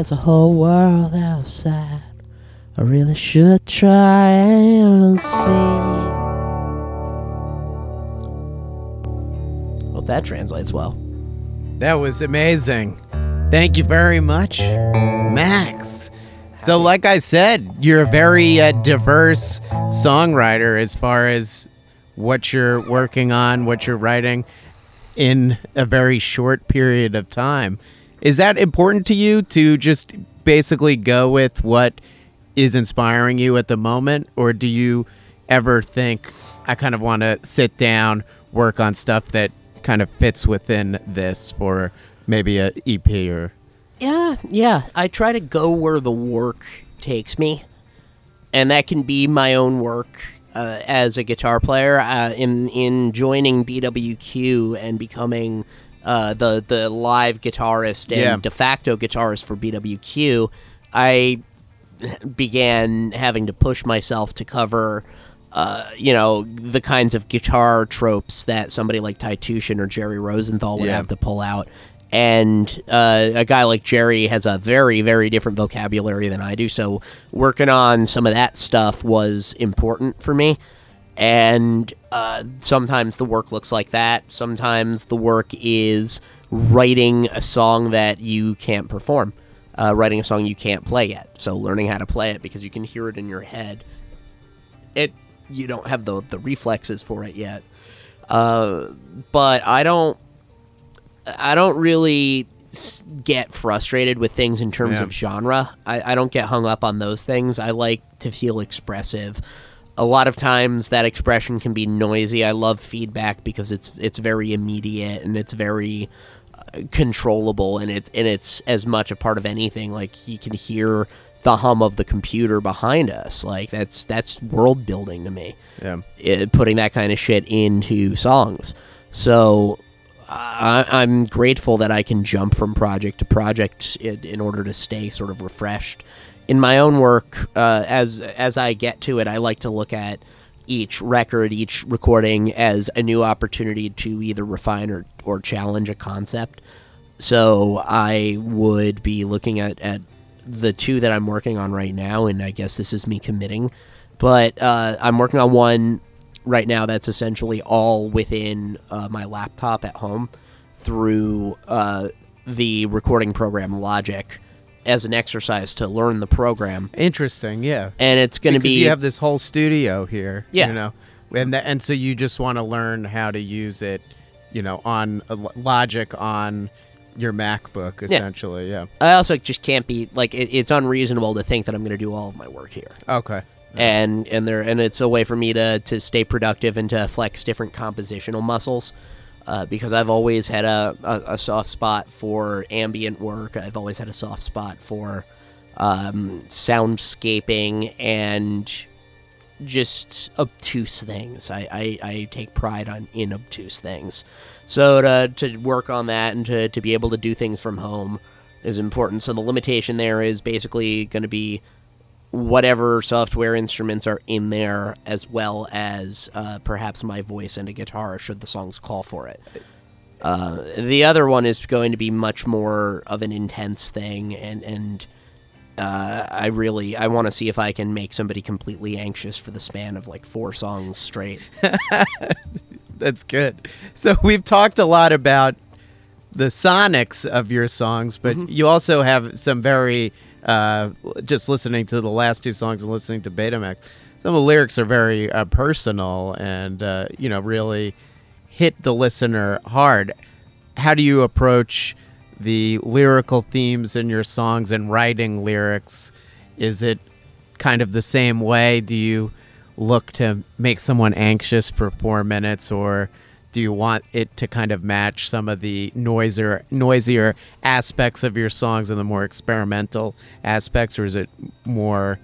There's a whole world outside. I really should try and see. Hope that translates well. That was amazing. Thank you very much, Max. So, like I said, you're a very uh, diverse songwriter as far as what you're working on, what you're writing in a very short period of time. Is that important to you to just basically go with what is inspiring you at the moment? Or do you ever think, I kind of want to sit down, work on stuff that kind of fits within this for maybe a EP or Yeah, yeah. I try to go where the work takes me, and that can be my own work uh, as a guitar player. Uh, in in joining BWQ and becoming uh, the the live guitarist and Yeah. de facto guitarist for BWQ, I began having to push myself to cover. Uh, you know the kinds of guitar tropes that somebody like Ty Tushin or Jerry Rosenthal would Yeah. have to pull out, and uh, a guy like Jerry has a very very different vocabulary than I do. So working on some of that stuff was important for me. And uh, sometimes the work looks like that. Sometimes the work is writing a song that you can't perform, uh, writing a song you can't play yet. So learning how to play it because you can hear it in your head. It you don't have the the reflexes for it yet. Uh, but I don't I don't really get frustrated with things in terms Yeah. of genre. I, I don't get hung up on those things. I like to feel expressive. A lot of times that expression can be noisy. I love feedback because it's it's very immediate and it's very uh, controllable and it's and it's as much a part of anything like you can hear the hum of the computer behind us. Like that's that's world building to me Yeah. uh, putting that kind of shit into songs. So I, I'm grateful that I can jump from project to project in, in order to stay sort of refreshed. In my own work, uh, as as I get to it, I like to look at each record, each recording as a new opportunity to either refine or, or challenge a concept. So I would be looking at, at the two that I'm working on right now, and I guess this is me committing. But uh, I'm working on one right now that's essentially all within uh, my laptop at home through uh, the recording program Logic as an exercise to learn the program. Interesting. Yeah. And it's going to be you have this whole studio here. Yeah. You know, and and so you just want to learn how to use it, you know, on uh, Logic on your MacBook essentially. Yeah. I also just can't be like it, it's unreasonable to think that I'm going to do all of my work here. Okay. and and there and it's a way for me to to stay productive and to flex different compositional muscles uh, because I've always had a, a, a soft spot for ambient work. I've always had a soft spot for um, soundscaping and just obtuse things. I, I, I take pride on in obtuse things. So to, to work on that and to, to be able to do things from home is important. So the limitation there is basically going to be whatever software instruments are in there, as well as uh, perhaps my voice and a guitar, should the songs call for it. Uh, the other one is going to be much more of an intense thing, and and uh, I really I want to see if I can make somebody completely anxious for the span of like four songs straight. That's good. So we've talked a lot about the sonics of your songs, but Mm-hmm. you also have some very uh, just listening to the last two songs and listening to Betamax. Some of the lyrics are very uh, personal and uh, you know really hit the listener hard. How do you approach the lyrical themes in your songs and writing lyrics? Is it kind of the same way? Do you look to make someone anxious for four minutes, or do you want it to kind of match some of the noisier, noisier aspects of your songs and the more experimental aspects, or is it more?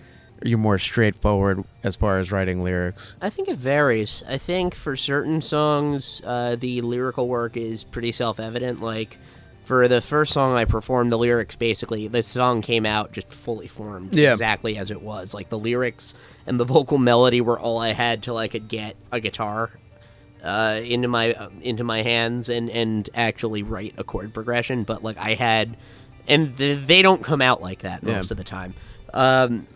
you're more straightforward as far as writing lyrics? I think it varies. I think for certain songs, uh, the lyrical work is pretty self evident. Like, for the first song I performed, the lyrics basically, the song came out just fully formed, Yeah. exactly as it was. Like, the lyrics and the vocal melody were all I had till I could get a guitar uh, into my uh, into my hands and and actually write a chord progression. But like, I had, and th- they don't come out like that Yeah. most of the time. Um,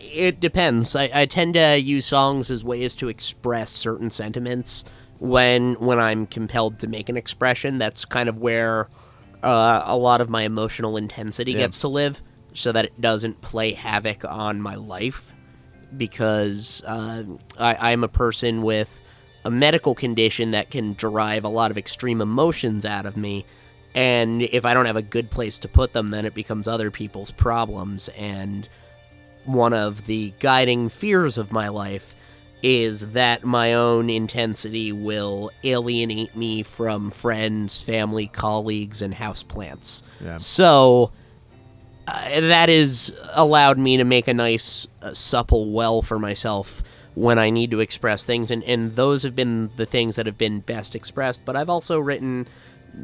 it depends. I, I tend to use songs as ways to express certain sentiments when when I'm compelled to make an expression. That's kind of where uh, a lot of my emotional intensity Yeah. gets to live, so that it doesn't play havoc on my life. Because uh, I, I'm a person with a medical condition that can derive a lot of extreme emotions out of me. And if I don't have a good place to put them, then it becomes other people's problems. And one of the guiding fears of my life is that my own intensity will alienate me from friends, family, colleagues, and houseplants. Yeah. So uh, that has allowed me to make a nice, uh, supple well for myself when I need to express things, and, and those have been the things that have been best expressed. But I've also written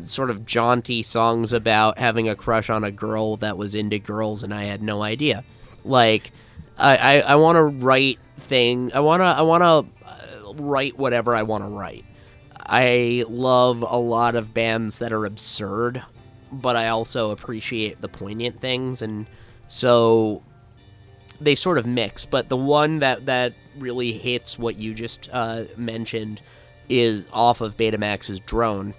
sort of jaunty songs about having a crush on a girl that was into girls, and I had no idea. Like, I, I, I want to write thing. I want to I want to uh, write whatever I want to write. I love a lot of bands that are absurd, but I also appreciate the poignant things, and so they sort of mix. But the one that that really hits what you just uh, mentioned is off of Betamax's Drone.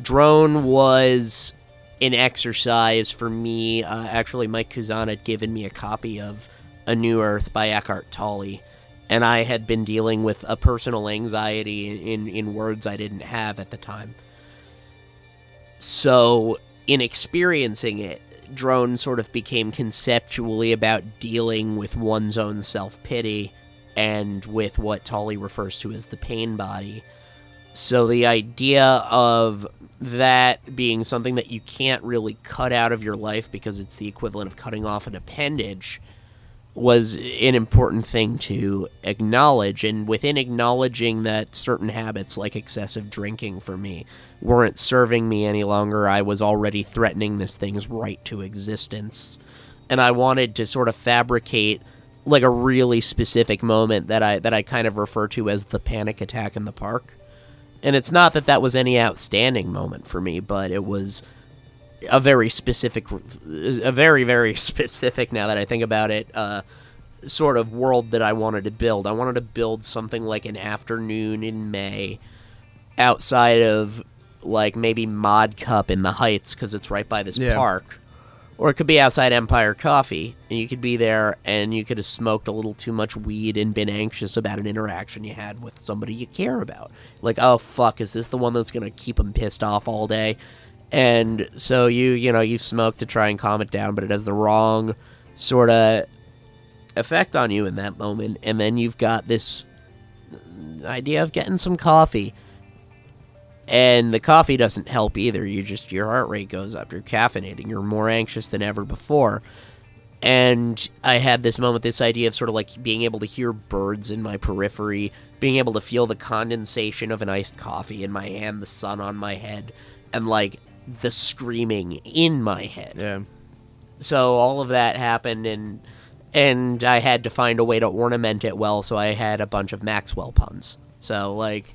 Drone was an exercise for me. Uh, actually, Mike Kazan had given me a copy of A New Earth by Eckhart Tolle, and I had been dealing with a personal anxiety in, in, in words I didn't have at the time. So in experiencing it, drone sort of became conceptually about dealing with one's own self pity and with what Tolle refers to as the pain body. So the idea of that being something that you can't really cut out of your life because it's the equivalent of cutting off an appendage was an important thing to acknowledge. And within acknowledging that certain habits, like excessive drinking for me, weren't serving me any longer, I was already threatening this thing's right to existence. And I wanted to sort of fabricate like a really specific moment that I that I kind of refer to as the panic attack in the park. And it's not that that was any outstanding moment for me, but it was a very specific, a very very specific. Now that I think about it, uh, sort of world that I wanted to build. I wanted to build something like an afternoon in May, outside of like maybe Mod Cup in the Heights because it's right by this Yeah. park, or it could be outside Empire Coffee, and you could be there and you could have smoked a little too much weed and been anxious about an interaction you had with somebody you care about. Like, oh fuck, is this the one that's gonna keep them pissed off all day? And so you, you know, you smoke to try and calm it down, but it has the wrong sort of effect on you in that moment, and then you've got this idea of getting some coffee and the coffee doesn't help either. You just your heart rate goes up. You're caffeinating you're more anxious than ever before. And i had this moment this idea of sort of like being able to hear birds in my periphery being able to feel the condensation of an iced coffee in my hand the sun on my head and like the screaming in my head. Yeah. so all of that happened and and I had to find a way to ornament it well so I had a bunch of Maxwell puns. So like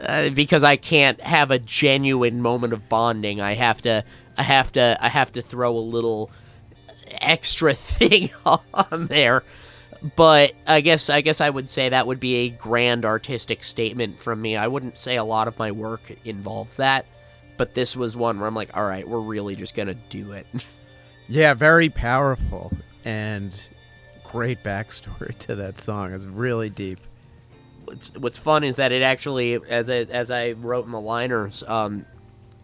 uh, because I can't have a genuine moment of bonding I have to I have to I have to throw a little extra thing on there but I guess I guess I would say that would be a grand artistic statement from me I wouldn't say a lot of my work involves that but this was one where I'm like all right we're really just to do it Yeah, very powerful and great backstory to that song. It's really deep. What's what's fun is that it actually as I, as I wrote in the liners um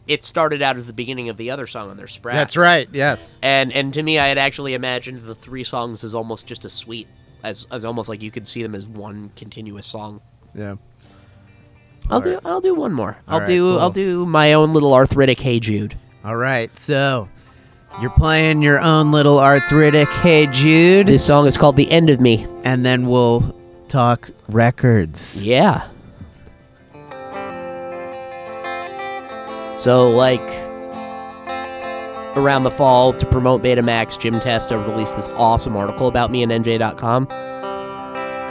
it started out as the beginning of the other song on their spread. That's right. Yes. And and to me I had actually imagined the three songs as almost just a suite as as almost like you could see them as one continuous song. Yeah. I'll do Alright. I'll do one more. I'll Alright, do cool. I'll do my own little arthritic Hey Jude. All right. So you're playing your own little arthritic Hey Jude, This song is called The End of Me. and then we'll talk records. Yeah. So, like, around the fall to promote Betamax, Jim Testa released this awesome article about me in NJ.com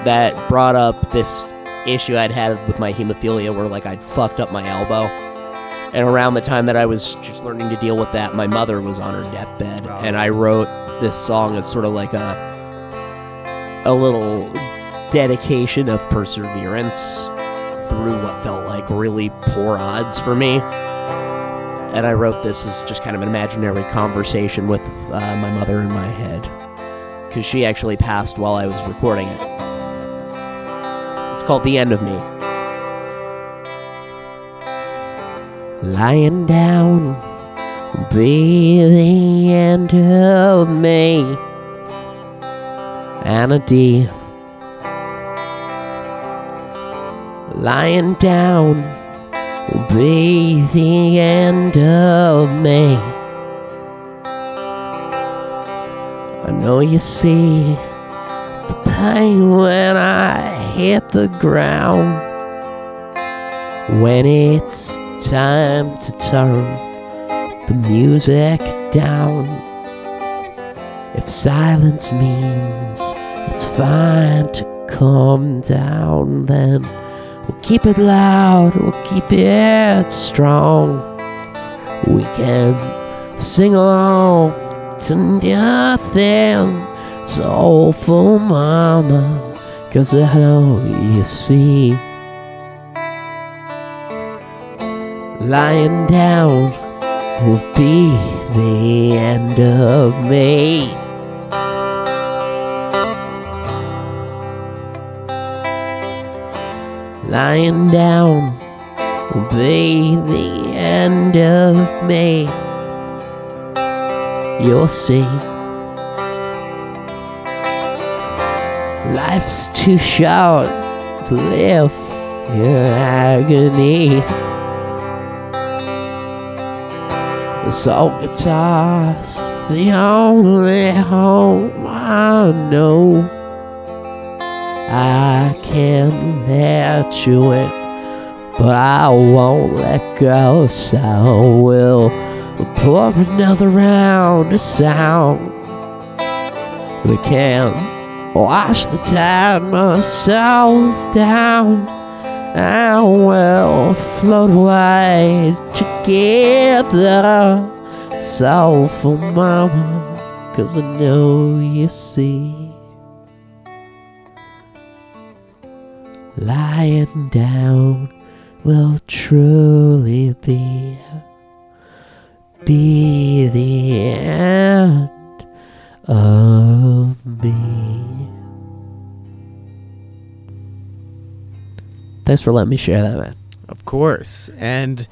that brought up this issue I'd had with my hemophilia where, like, I'd fucked up my elbow. And around the time that I was just learning to deal with that, my mother was on her deathbed. Oh. And I wrote this song as sort of like a a little dedication of perseverance through what felt like really poor odds for me. And I wrote this as just kind of an imaginary conversation with uh, my mother in my head. Because she actually passed while I was recording it. It's called The End of Me. Lying down, be the end of me. Anna D. Lying down will be the end of me. I know you see the pain when I hit the ground. When it's time to turn the music down. If silence means it's fine to calm down, then we'll keep it loud, we'll keep it strong. We can sing along to nothing. It's for mama, cause I know you see. Lying down will be the end of me. Lying down will be the end of me. you'll see. Life's too short to live in agony. This old guitar's the only home I know. I can't let you in, but I won't let go. So we'll pour another round of sound. We can wash the time ourselves down, and we'll float away together. Soulful mama, cause I know you see. Lying down will truly be be the end of me. Thanks for letting me share that, man. Of course. And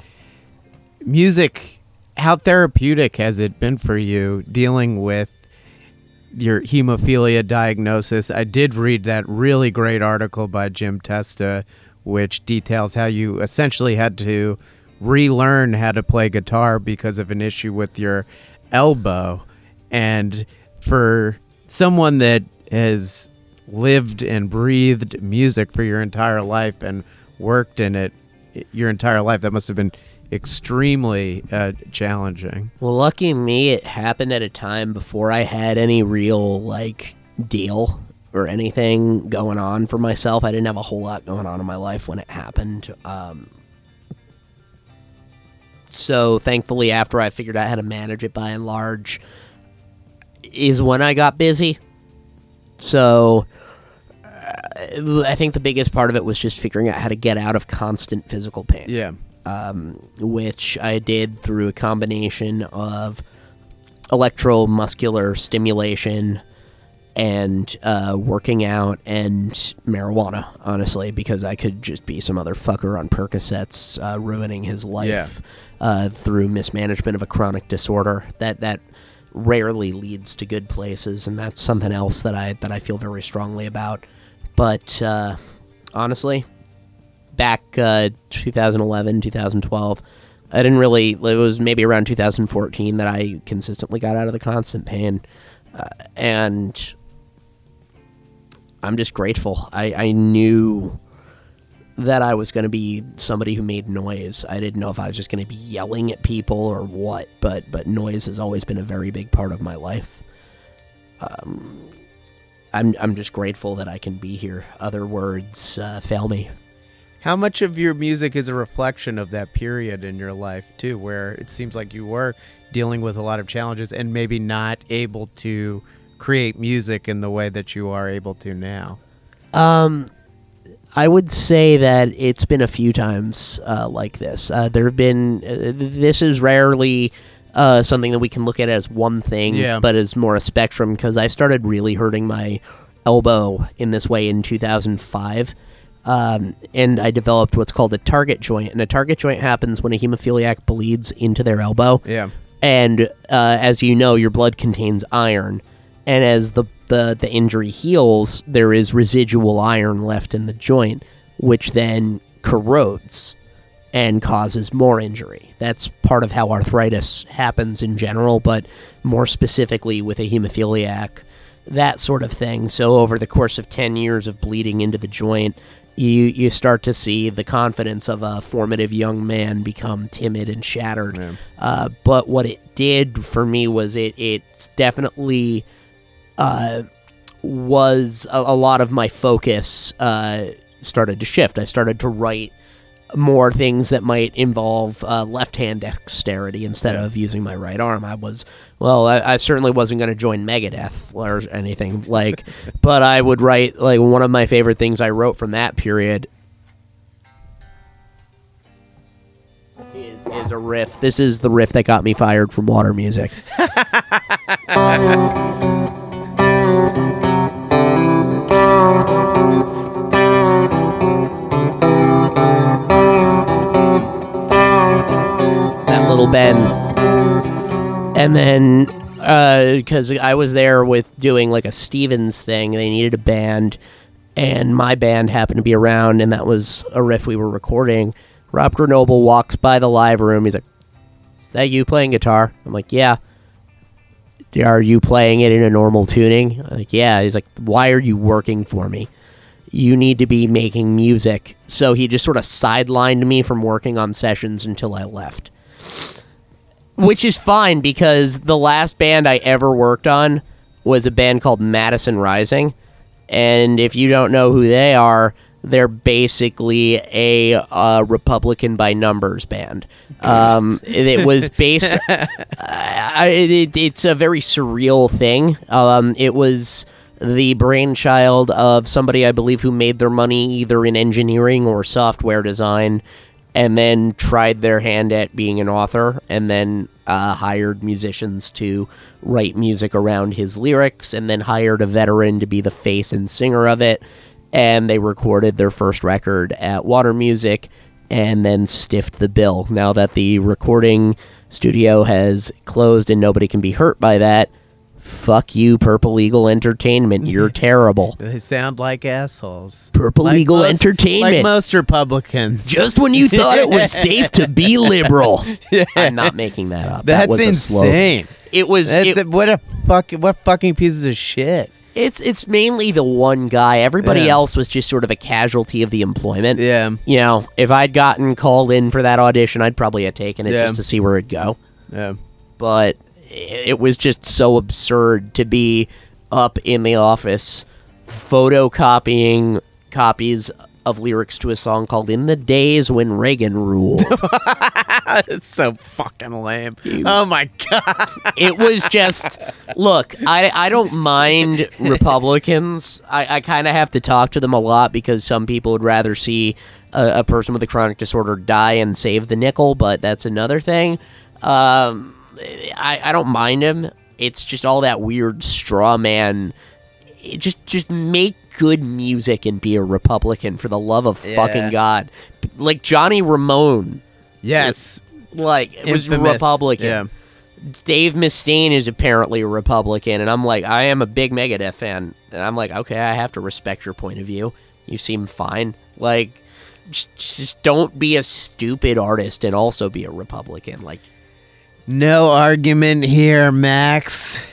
music, how therapeutic has it been for you dealing with your hemophilia diagnosis? I did read that really great article by Jim Testa, which details how you essentially had to relearn how to play guitar because of an issue with your elbow. And for someone that has lived and breathed music for your entire life and worked in it your entire life, that must have been extremely uh, challenging. Well, lucky me, it happened at a time before I had any real like deal or anything going on for myself. I didn't have a whole lot going on in my life when it happened. Um, so thankfully, after I figured out how to manage it, by and large, is when I got busy. So uh, I think the biggest part of it was just figuring out how to get out of constant physical pain Yeah. Um, which I did through a combination of electromuscular stimulation and uh, working out and marijuana, honestly, because I could just be some other fucker on Percocets uh, ruining his life Yeah. uh, through mismanagement of a chronic disorder. That that rarely leads to good places, and that's something else that I that I feel very strongly about. But uh, honestly, back uh, 2011, 2012. I didn't really. It was maybe around 2014 that I consistently got out of the constant pain, uh, and I'm just grateful. I, I knew that I was going to be somebody who made noise. I didn't know if I was just going to be yelling at people or what, but but noise has always been a very big part of my life. Um, I'm I'm just grateful that I can be here. Other words uh, fail me. How much of your music is a reflection of that period in your life, too, where it seems like you were dealing with a lot of challenges and maybe not able to create music in the way that you are able to now? Um, I would say that it's been a few times uh, like this. Uh, there have been. Uh, this is rarely uh, something that we can look at as one thing, Yeah. but as more a spectrum. Because I started really hurting my elbow in this way in 2005. Um, and I developed what's called a target joint. And a target joint happens when a hemophiliac bleeds into their elbow Yeah. and uh, as you know, your blood contains iron, and as the, the the injury heals, there is residual iron left in the joint, which then corrodes and causes more injury. That's part of how arthritis happens in general, but more specifically with a hemophiliac, that sort of thing. So over the course of 10 years of bleeding into the joint, you you start to see the confidence of a formative young man become timid and shattered. Yeah. Uh, but what it did for me was it it definitely uh, was a, a lot of my focus uh, started to shift. I started to write more things that might involve uh, left hand dexterity instead of using my right arm. I was, well, I, I certainly wasn't going to join Megadeth or anything like, but I would write, like, one of my favorite things I wrote from that period is, is a riff. This is the riff that got me fired from water music. little bend. And then uh, because I was there with doing like a Stevens thing. They needed a band, and my band happened to be around, and that was a riff we were recording. Rob Grenoble walks by the live room. He's like, "Is that you playing guitar?" I'm like, "Yeah." Are you playing it in a normal tuning? I'm like, yeah. He's like, why are you working for me? You need to be making music. So he just sort of sidelined me from working on sessions until I left which is fine because the last band I ever worked on was a band called Madison Rising, and if you don't know who they are, they're basically a uh, Republican by numbers band. Um, it, was based. I, it, it's a very surreal thing. Um, it was the brainchild of somebody I believe who made their money either in engineering or software design and then tried their hand at being an author and then uh, hired musicians to write music around his lyrics and then hired a veteran to be the face and singer of it. And they recorded their first record at water music and then stiffed the bill. Now that the recording studio has closed and nobody can be hurt by that fuck you purple eagle entertainment you're terrible They sound like assholes. Purple Like Eagle most- Entertainment. Like most Republicans. just when you thought it was safe to be liberal. I'm not making that up. that That's was insane. It was. That- it- that- what a fuck! What fucking pieces of shit. it's it's mainly the one guy. Everybody Yeah. else was just sort of a casualty of the employment. Yeah. You know, if I'd gotten called in for that audition, I'd probably have taken it Yeah. just to see where it'd go. Yeah. But it was just so absurd to be up in the office photocopying copies of lyrics to a song called "In the Days When Reagan Ruled." It's so fucking lame. Oh my god. it was just look i i don't mind republicans i i kind of have to talk to them a lot because some people would rather see a, a person with a chronic disorder die and save the nickel but that's another thing um i i don't mind him it's just all that weird straw man it just just make good music and be a republican for the love of Yeah. fucking god like johnny ramone Yes. like it was republican Yeah. Dave Mustaine is apparently a Republican, and I'm like, I am a big Megadeth fan, and I'm like, okay, I have to respect your point of view. You seem fine. Like, just, just don't be a stupid artist and also be a Republican. Like, No argument here, Max.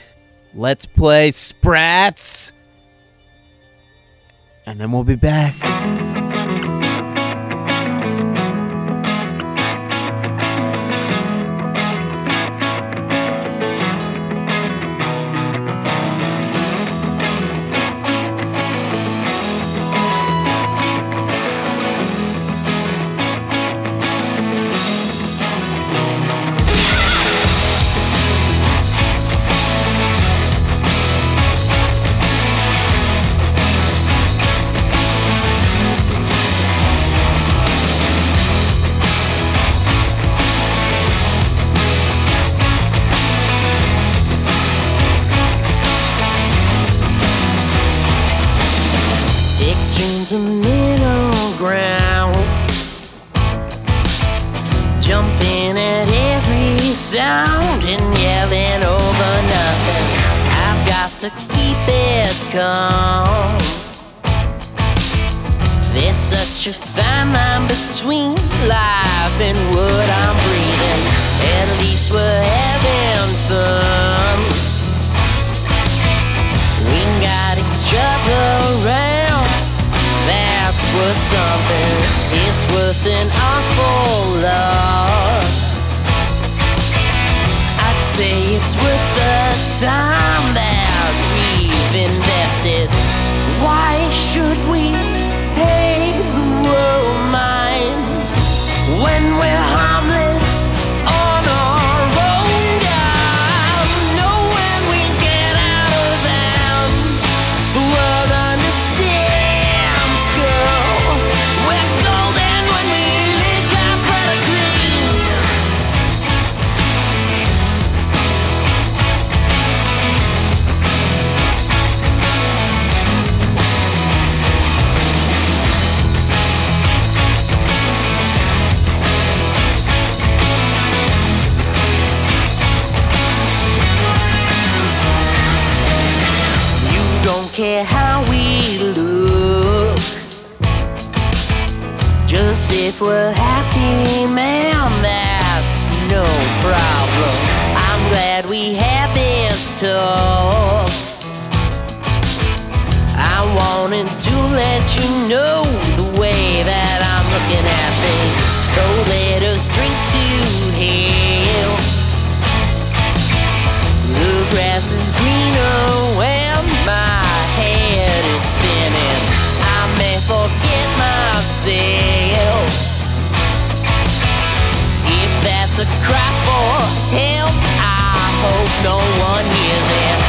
Let's play Sprats. And then we'll be back. Something. It's worth an awful lot. I'd say it's worth the time that we've invested. Why should we talk. I wanted to let you know the way that I'm looking at things. Don't let us drink to hell. The grass is greener when my head is spinning. I may forget myself. If that's a cry for help, hope no one hears it.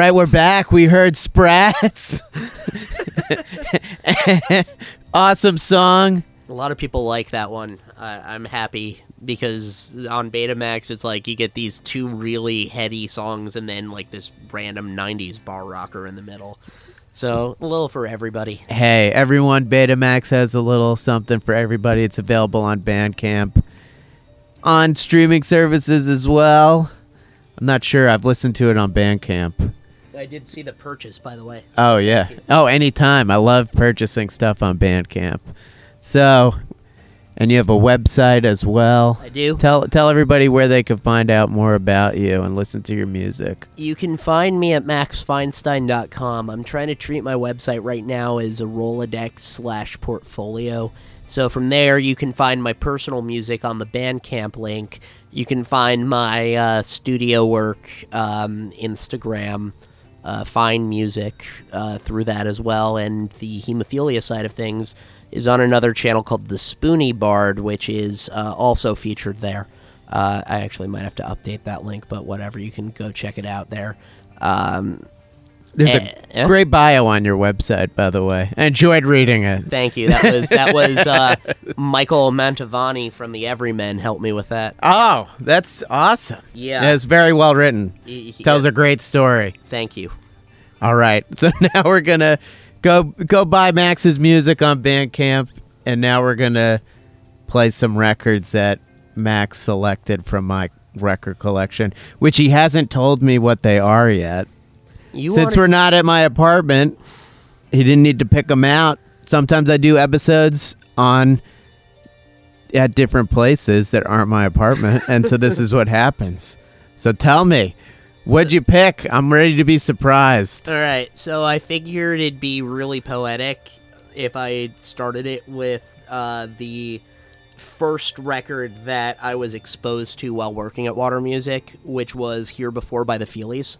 Right, we're back. We heard Sprats. awesome song. A lot of people like that one. I, I'm happy because on Betamax, it's like you get these two really heady songs and then like this random 90s bar rocker in the middle. So, a little for everybody. Hey, everyone, Betamax has a little something for everybody. It's available on Bandcamp, on streaming services as well. I'm not sure. I've listened to it on Bandcamp. I did see the purchase, by the way. Oh yeah. Oh, anytime. I love purchasing stuff on Bandcamp. So, and you have a website as well. I do. Tell tell everybody where they can find out more about you and listen to your music. You can find me at maxfeinstein.com. I'm trying to treat my website right now as a Rolodex slash portfolio. So from there, you can find my personal music on the Bandcamp link. You can find my uh, studio work, um, Instagram, uh, Fine Music uh, through that as well. And the hemophilia side of things is on another channel called The Spoony Bard, which is uh, also featured there. Uh, I actually might have to update that link, but whatever. You can go check it out there. Um, There's a eh? great bio on your website, by the way. I enjoyed reading it. thank you. That was that was uh, Michael Mantovani from the Everymen helped me with that. Oh, that's awesome. Yeah. It's very well written. He- he- Tells a great story. Thank you. All right. So now we're gonna go go buy Max's music on Bandcamp, and now we're gonna play some records that Max selected from my record collection, which he hasn't told me what they are yet. You Since we're not at my apartment, he didn't need to pick them out. Sometimes I do episodes on at different places that aren't my apartment, and so this is what happens. So tell me, What'd you pick? I'm ready to be surprised. All right, so I figured it'd be really poetic if I started it with uh, the first record that I was exposed to while working at Water Music, which was Here Before by the Feelies.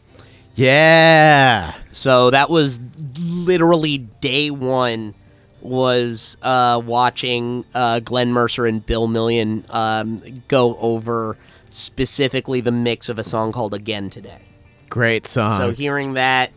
Yeah. So that was literally day one. Was uh, watching uh, Glenn Mercer and Bill Million um, go over specifically the mix of a song called "Again Today." Great song. So hearing that,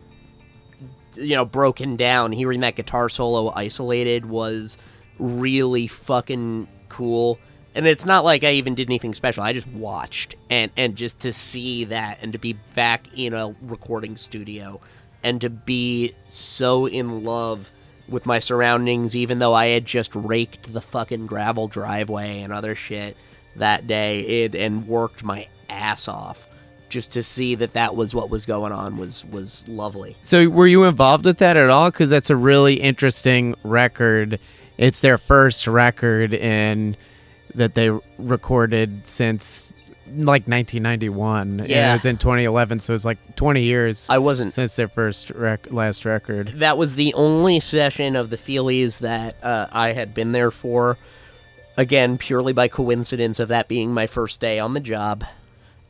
you know, broken down, hearing that guitar solo isolated was really fucking cool. And it's not like I even did anything special. I just watched and and just to see that and to be back in a recording studio and to be so in love with my surroundings even though I had just raked the fucking gravel driveway and other shit that day it, and worked my ass off just to see that that was what was going on was was lovely. So were you involved with that at all? Because that's a really interesting record. It's their first record in that they recorded since like 1991. And Yeah. it was in 2011, so it's like 20 years I wasn't since their first rec- last record. that was the only session of the Feelies that uh, I had been there for. Again, purely by coincidence of that being my first day on the job.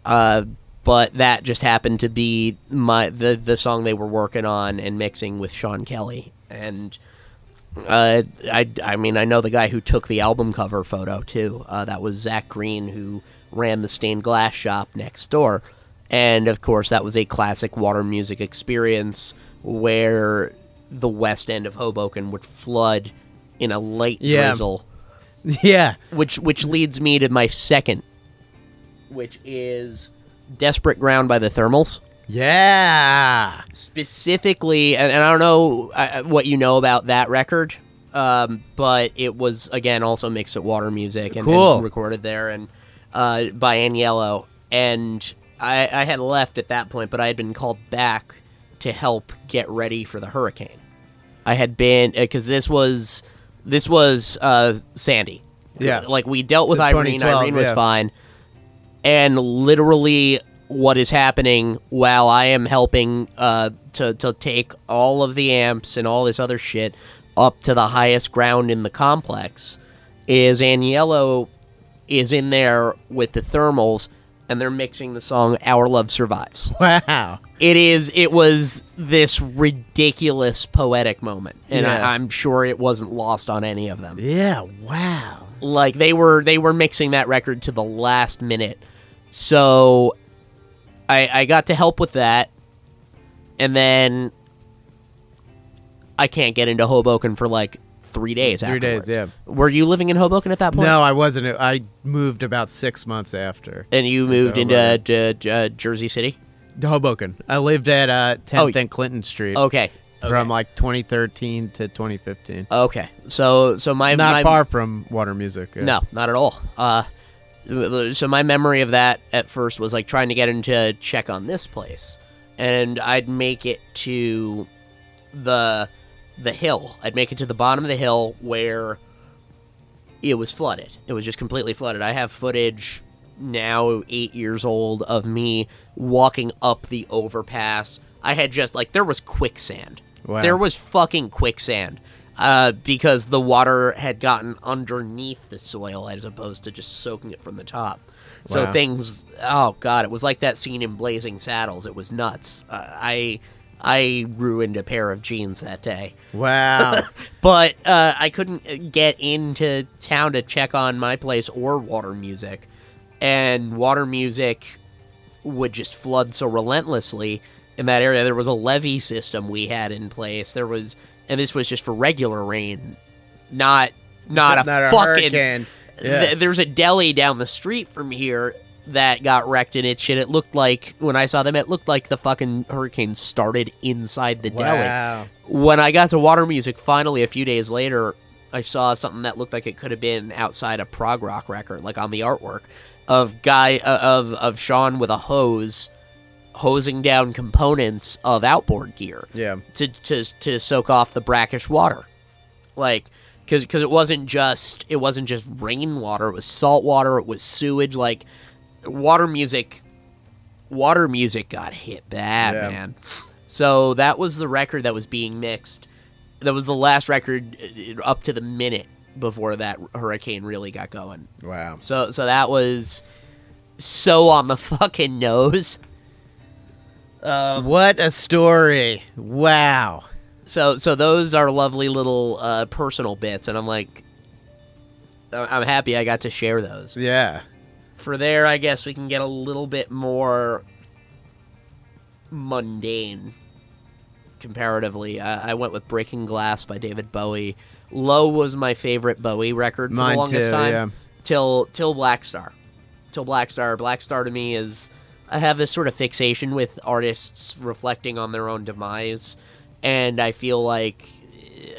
Uh, but that just happened to be my the the song they were working on and mixing with Sean Kelly. And uh, I I mean I know the guy who took the album cover photo too. Uh, that was Zach Green who ran the stained glass shop next door. And of course, that was a classic water music experience where the west end of Hoboken would flood in a light Yeah. drizzle, yeah. which which leads me to my second, which is "Desperate Ground" by the Thermals. Yeah. Specifically, and, and I don't know uh, what you know about that record, um, but it was again also mixed at Water Music and, and Cool. recorded there and uh, by Agnello. And I, I had left at that point, but I had been called back to help get ready for the hurricane. I had been because this was this was uh, Sandy. Yeah. like we dealt with So Irene. Irene was yeah. fine, and literally what is happening while I am helping uh, to to take all of the amps and all this other shit up to the highest ground in the complex is Agnello is in there with the thermals and they're mixing the song Our Love Survives. Wow. It is it was this ridiculous poetic moment and Yeah. I, I'm sure it wasn't lost on any of them Yeah. Wow. like they were they were mixing that record to the last minute so i i got to help with that and then i can't get into hoboken for like three days Three days, yeah. were you living in hoboken at that point No, I wasn't. I moved about six months after. and you moved into jersey city Hoboken. I lived at uh, 10th Oh, and Clinton Street okay from like 2013 to 2015. okay so so my Not my, far from Water Music. yeah. No, not at all. Uh, so my memory of that at first was like trying to get into check on this place, and I'd make it to the the hill. I'd make it to the bottom of the hill where it was flooded. It was just completely flooded. I have footage now, eight years old, of me walking up the overpass. I had just like there was quicksand. Wow. There was fucking quicksand uh, because the water had gotten underneath the soil as opposed to just soaking it from the top. So things, oh god, it was like that scene in Blazing Saddles. It was nuts. Uh, I I ruined a pair of jeans that day Wow. but uh, I couldn't get into town to check on my place or water music, and water music would just flood so relentlessly in that area. There was a levee system we had in place. There was, and this was just for regular rain, not not a Not a fucking. hurricane. Th- there's a deli down the street from here that got wrecked in its shit. It looked like when I saw them, it looked like the fucking hurricane started inside the deli when I got to Water Music finally a few days later, I saw something that looked like it could have been outside a prog rock record, like on the artwork of guy uh, of of Sean with a hose hosing down components of outboard gear Yeah. to to to soak off the brackish water, like because because it wasn't just it wasn't just rainwater, it was salt water, it was sewage. Like water music Water Music got hit bad, Yeah. man. So that was the record that was being mixed. That was the last record uh, up to the minute before that hurricane really got going. Wow. So so that was so on the fucking nose. Um, What a story. Wow. so so those are lovely little uh, personal bits, and I'm like, I'm happy I got to share those. Yeah. For there, I guess we can get a little bit more mundane comparatively. I, I went with Breaking Glass by David Bowie. Low was my favorite Bowie record for Mine the longest too, time. yeah. Till till Blackstar. Till Blackstar. Black Star to me is I have this sort of fixation with artists reflecting on their own demise, and I feel like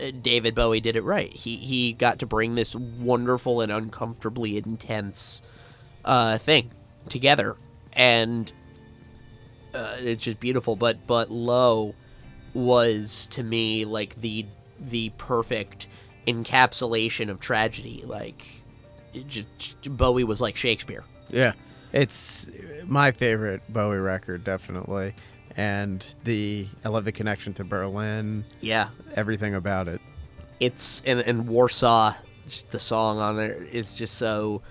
uh, David Bowie did it right. He he got to bring this wonderful and uncomfortably intense uh, thing together, and uh, it's just beautiful. But but Low was to me like the the perfect encapsulation of tragedy. Like just Bowie was like Shakespeare. Yeah. It's my favorite Bowie record, definitely. And the I love the connection to Berlin, Yeah, everything about it. it's and, and Warsaw, the song on there is just so.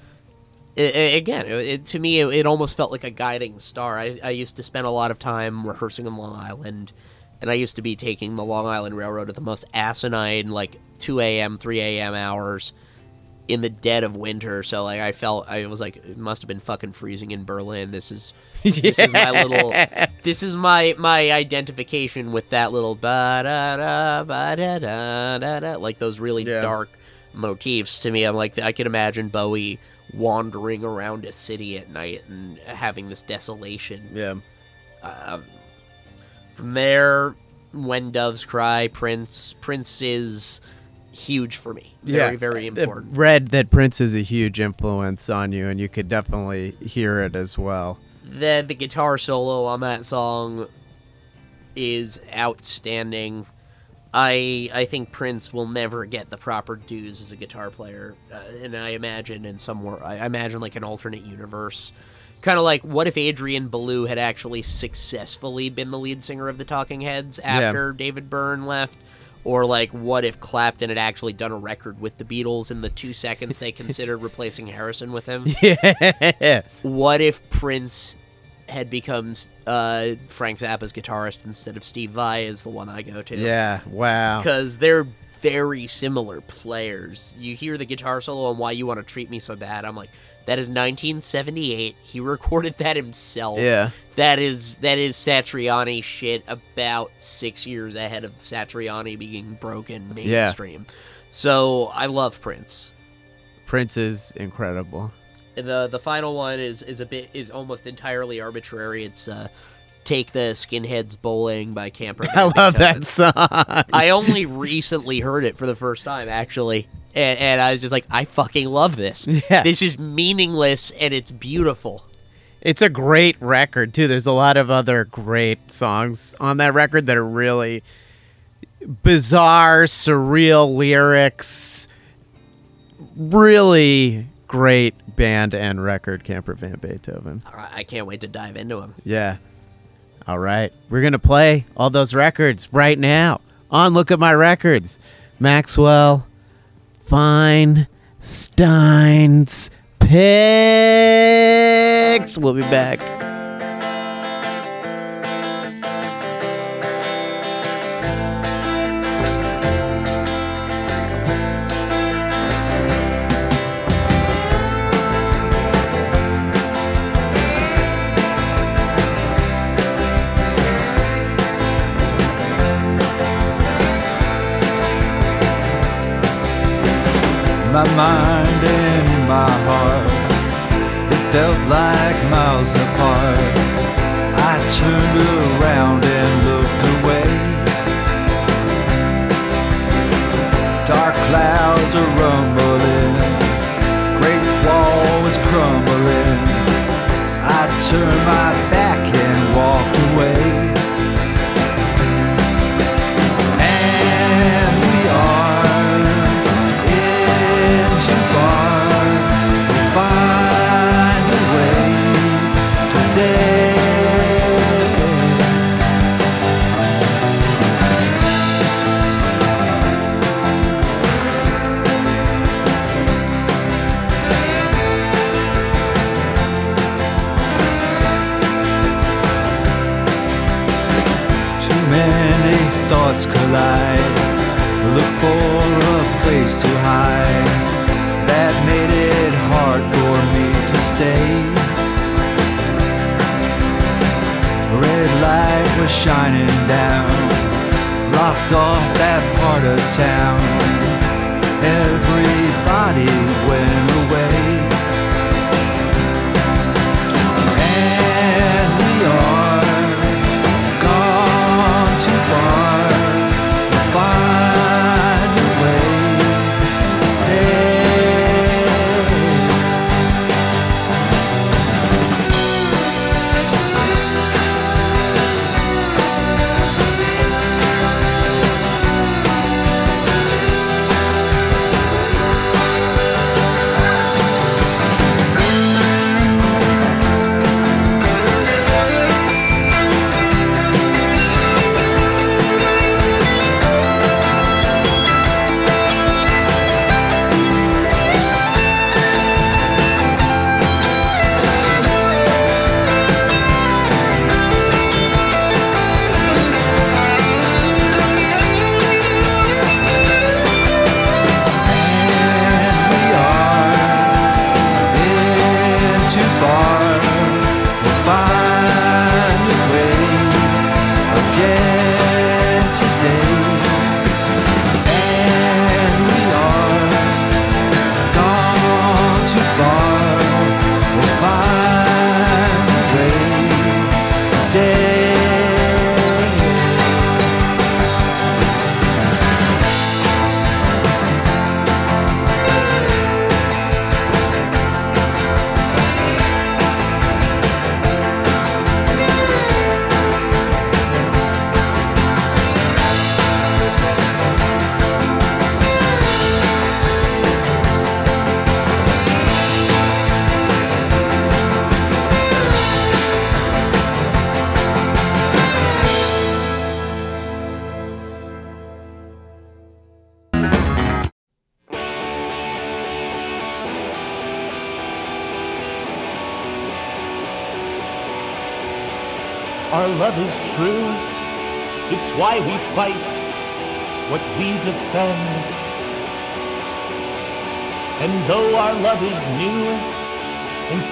i i again, it, it- to me, it, it almost felt like a guiding star. I, I used to spend a lot of time rehearsing in Long Island, and I used to be taking the Long Island Railroad at the most asinine, like 2 a.m., 3 a.m. hours in the dead of winter. So, like, I felt, I was like, it must have been fucking freezing in Berlin. This is. This is my little. This is my my identification with that little ba da da ba da da da da like those really Yeah. dark motifs to me. I'm like I can imagine Bowie wandering around a city at night and having this desolation. Yeah. Um, from there, when doves cry, Prince. Prince is huge for me. Very yeah. very important. Read that Prince is a huge influence on you, and you could definitely hear it as well. the the guitar solo on that song is outstanding. I I think Prince will never get the proper dues as a guitar player, uh, and I imagine in somewhere I imagine like an alternate universe, kind of like what if Adrian Belew had actually successfully been the lead singer of the Talking Heads after David Byrne left. Or like, what if Clapton had actually done a record with the Beatles in the two seconds they considered replacing Harrison with him? Yeah. what if Prince had become uh, Frank Zappa's guitarist instead of Steve Vai is the one I go to. Yeah. Wow. Because they're very similar players. You hear the guitar solo on Why You Want to Treat Me So Bad. I'm like, that is 1978. He recorded that himself. Yeah. That is that is Satriani shit about six years ahead of Satriani being broken mainstream. Yeah. So I love Prince. Prince is incredible. the the final one is is a bit is almost entirely arbitrary. It's uh, "Take the Skinheads Bowling" by Camper. I love that song. I only recently heard it for the first time, actually, and, and I was just like, I fucking love this. Yeah. This is meaningless and it's beautiful. It's a great record too. There's a lot of other great songs on that record that are really bizarre, surreal lyrics. Really great band and record, Camper Van Beethoven. I I can't wait to dive into them. Yeah. All right. We're going to play all those records right now on Look at My Records. Maxwell Feinstein's Picks. We'll be back.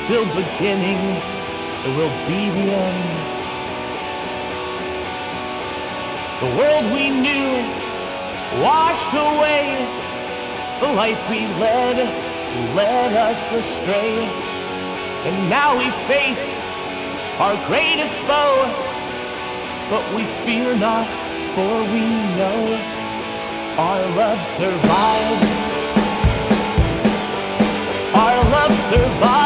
still beginning, it will be the end. The world we knew washed away, the life we led led us astray. And now we face our greatest foe, but we fear not, for we know our love survives. Our love survives.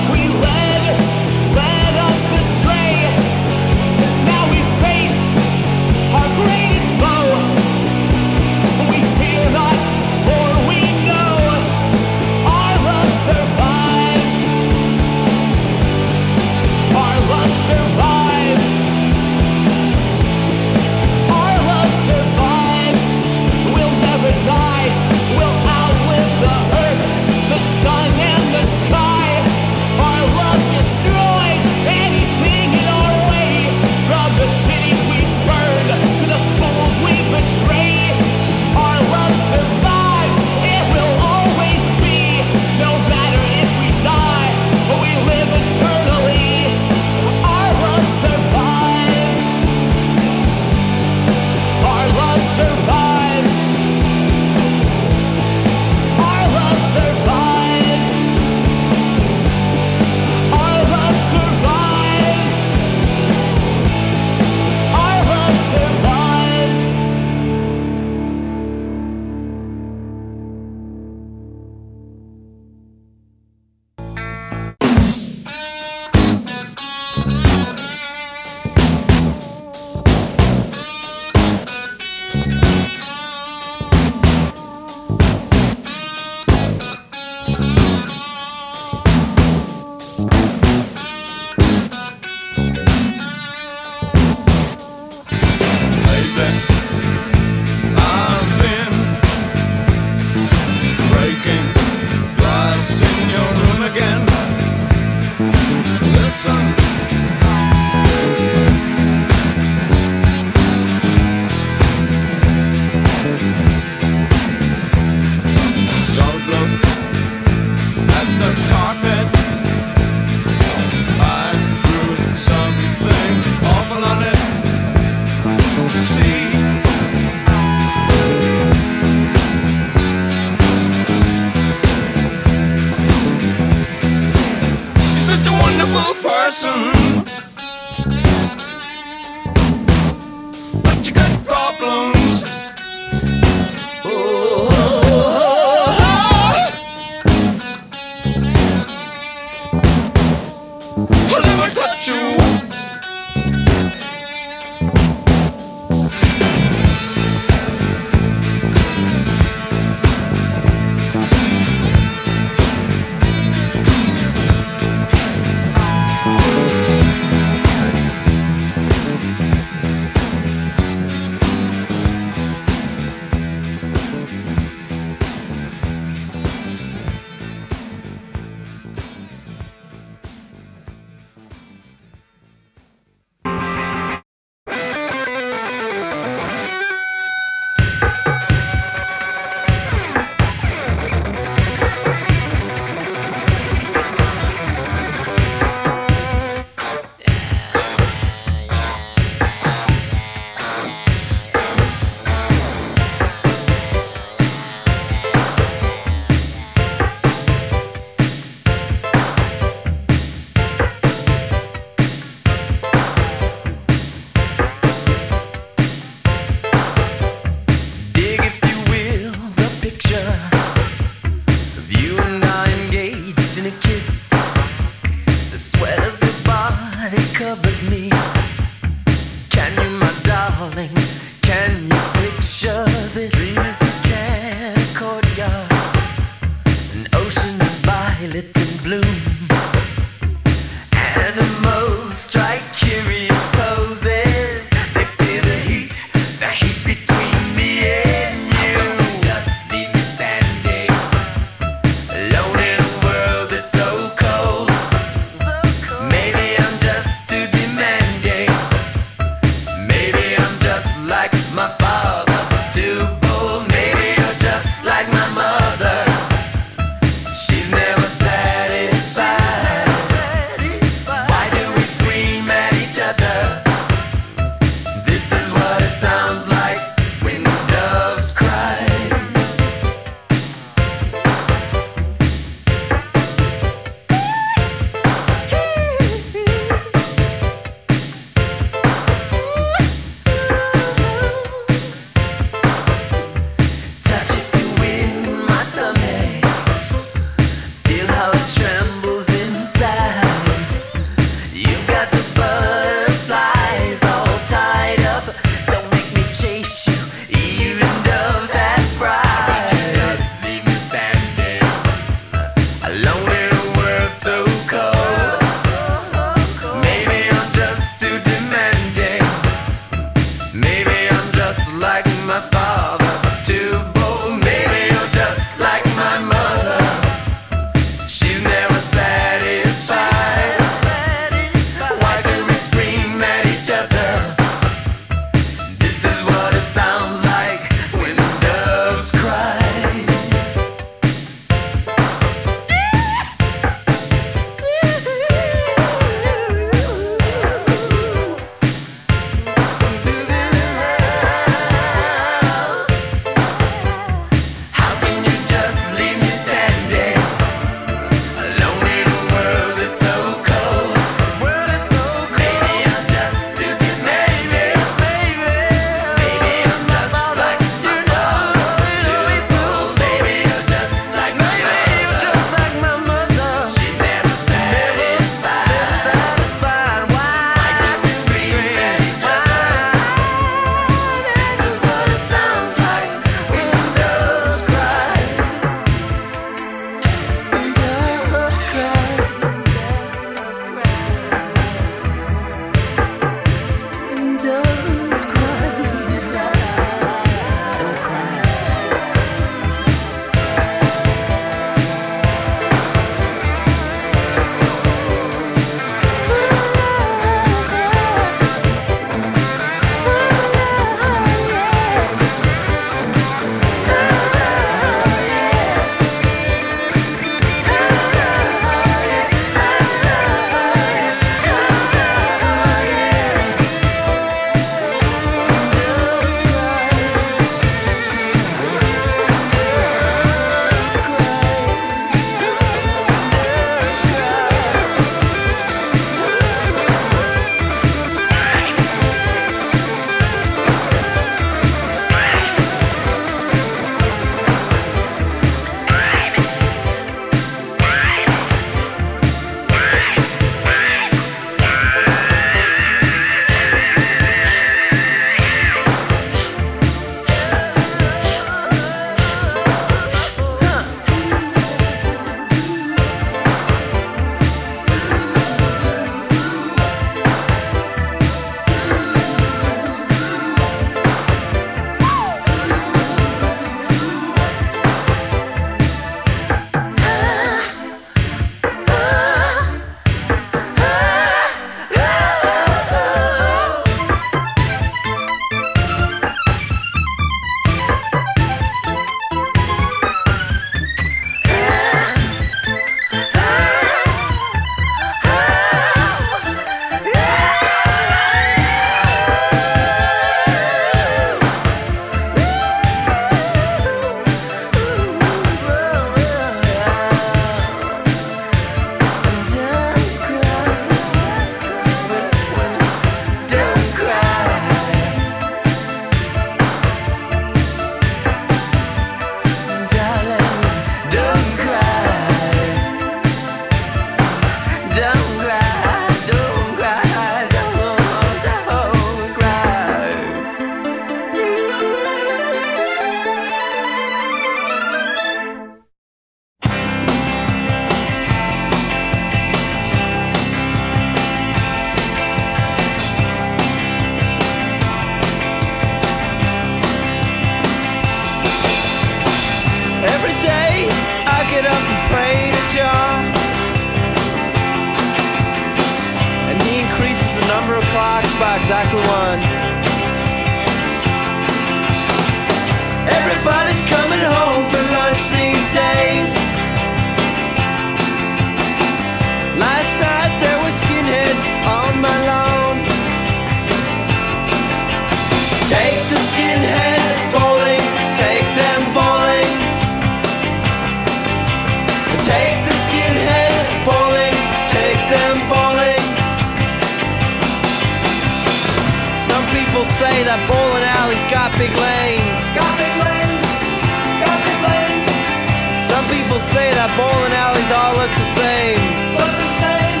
That bowling alleys all look the same. Look the same,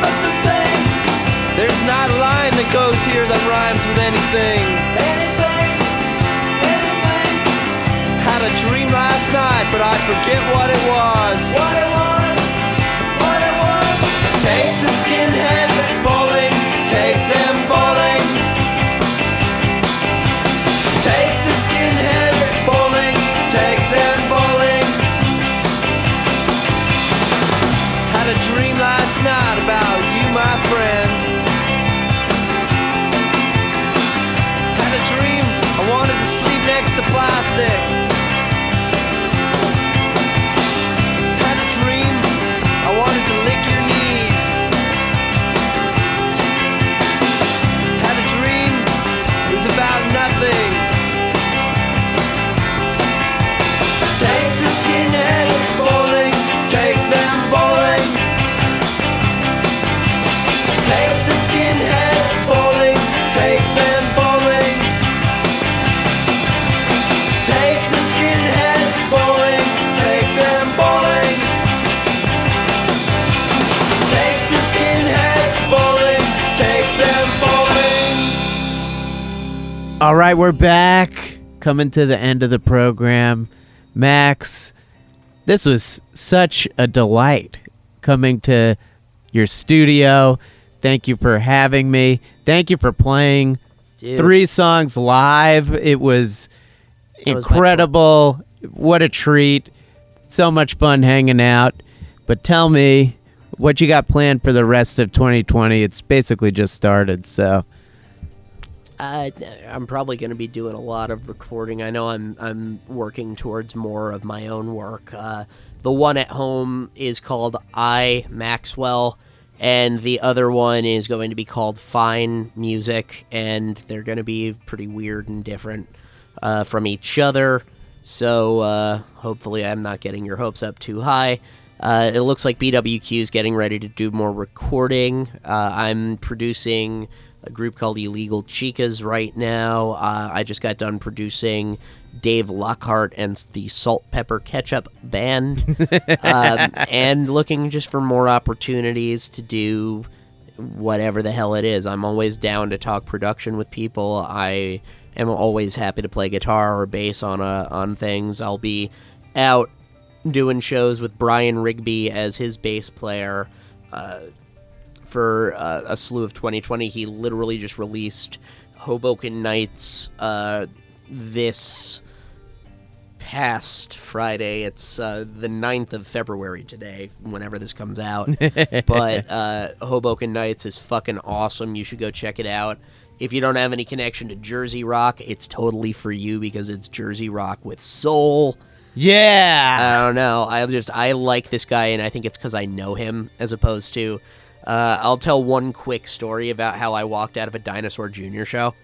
look the same. There's not a line that goes here that rhymes with anything. Anything, anything. Had a dream last night, but I forget what it was. What it was, what it was. Take the skinheads All right, we're back. Coming to the end of the program. Max, this was such a delight coming to your studio. Thank you for having me. Thank you for playing Dude. three songs live. It was That was incredible. what a treat. So much fun hanging out. But tell me what you got planned for the rest of 2020. It's basically just started, so Uh, I'm probably going to be doing a lot of recording. I know I'm I'm working towards more of my own work. Uh, the one at home is called I Maxwell, and the other one is going to be called Fine Music, and they're going to be pretty weird and different uh, from each other. So uh, hopefully, I'm not getting your hopes up too high. Uh, it looks like BWQ is getting ready to do more recording. Uh, I'm producing a group called Illegal Chicas right now. Uh, I just got done producing Dave Lockhart and the Salt Pepper Ketchup Band, um, and looking just for more opportunities to do whatever the hell it is. I'm always down to talk production with people. I am always happy to play guitar or bass on a, on things. I'll be out doing shows with Brian Rigby as his bass player uh, for uh, a slew of 2020. He literally just released Hoboken Nights uh, this past Friday. It's uh, the 9th of February today, whenever this comes out. but uh, Hoboken Nights is fucking awesome. You should go check it out. If you don't have any connection to Jersey Rock, it's totally for you because it's Jersey Rock with soul. yeah. I don't know. I just I like this guy, and I think it's because I know him as opposed to. Uh, I'll tell one quick story about how I walked out of a Dinosaur Jr. show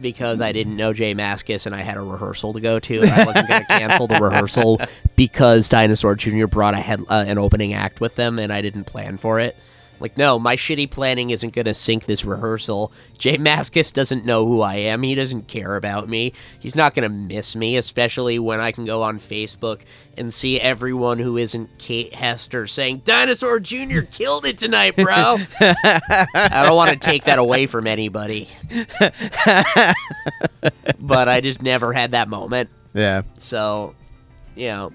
because I didn't know J Mascis and I had a rehearsal to go to, and I wasn't going to cancel the rehearsal because Dinosaur Jr. brought a head, uh, an opening act with them, and I didn't plan for it. Like, no, my shitty planning isn't going to sink this rehearsal. J Mascis doesn't know who I am. He doesn't care about me. He's not going to miss me, especially when I can go on Facebook and see everyone who isn't Kate Hester saying, Dinosaur Jr. killed it tonight, bro. I don't want to take that away from anybody. but I just never had that moment. yeah. So, you know,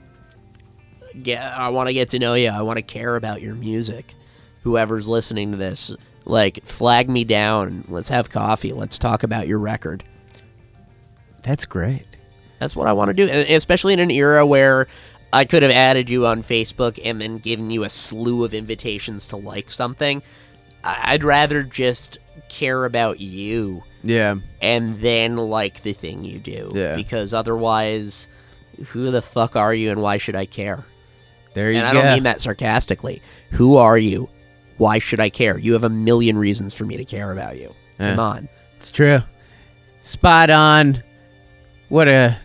get, I want to get to know you. I want to care about your music. Whoever's listening to this, like, flag me down. Let's have coffee. Let's talk about your record. That's great. That's what I want to do, especially in an era where I could have added you on Facebook and then given you a slew of invitations to like something. I'd rather just care about you Yeah. and then like the thing you do. Yeah. Because otherwise, who the fuck are you and why should I care? There you go. and I go. don't mean that sarcastically. Who are you? Why should I care? You have a million reasons for me to care about you. Come Yeah. on. It's true. Spot on. What a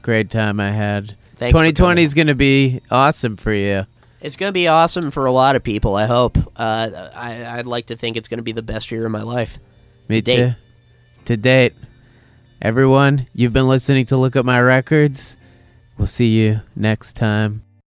great time I had. Thanks 2020 is going to be awesome for you. It's going to be awesome for a lot of people, I hope. Uh, I, I'd like to think it's going to be the best year of my life. Me To date. too. To date. Everyone, you've been listening to Look Up My Records. We'll see you next time.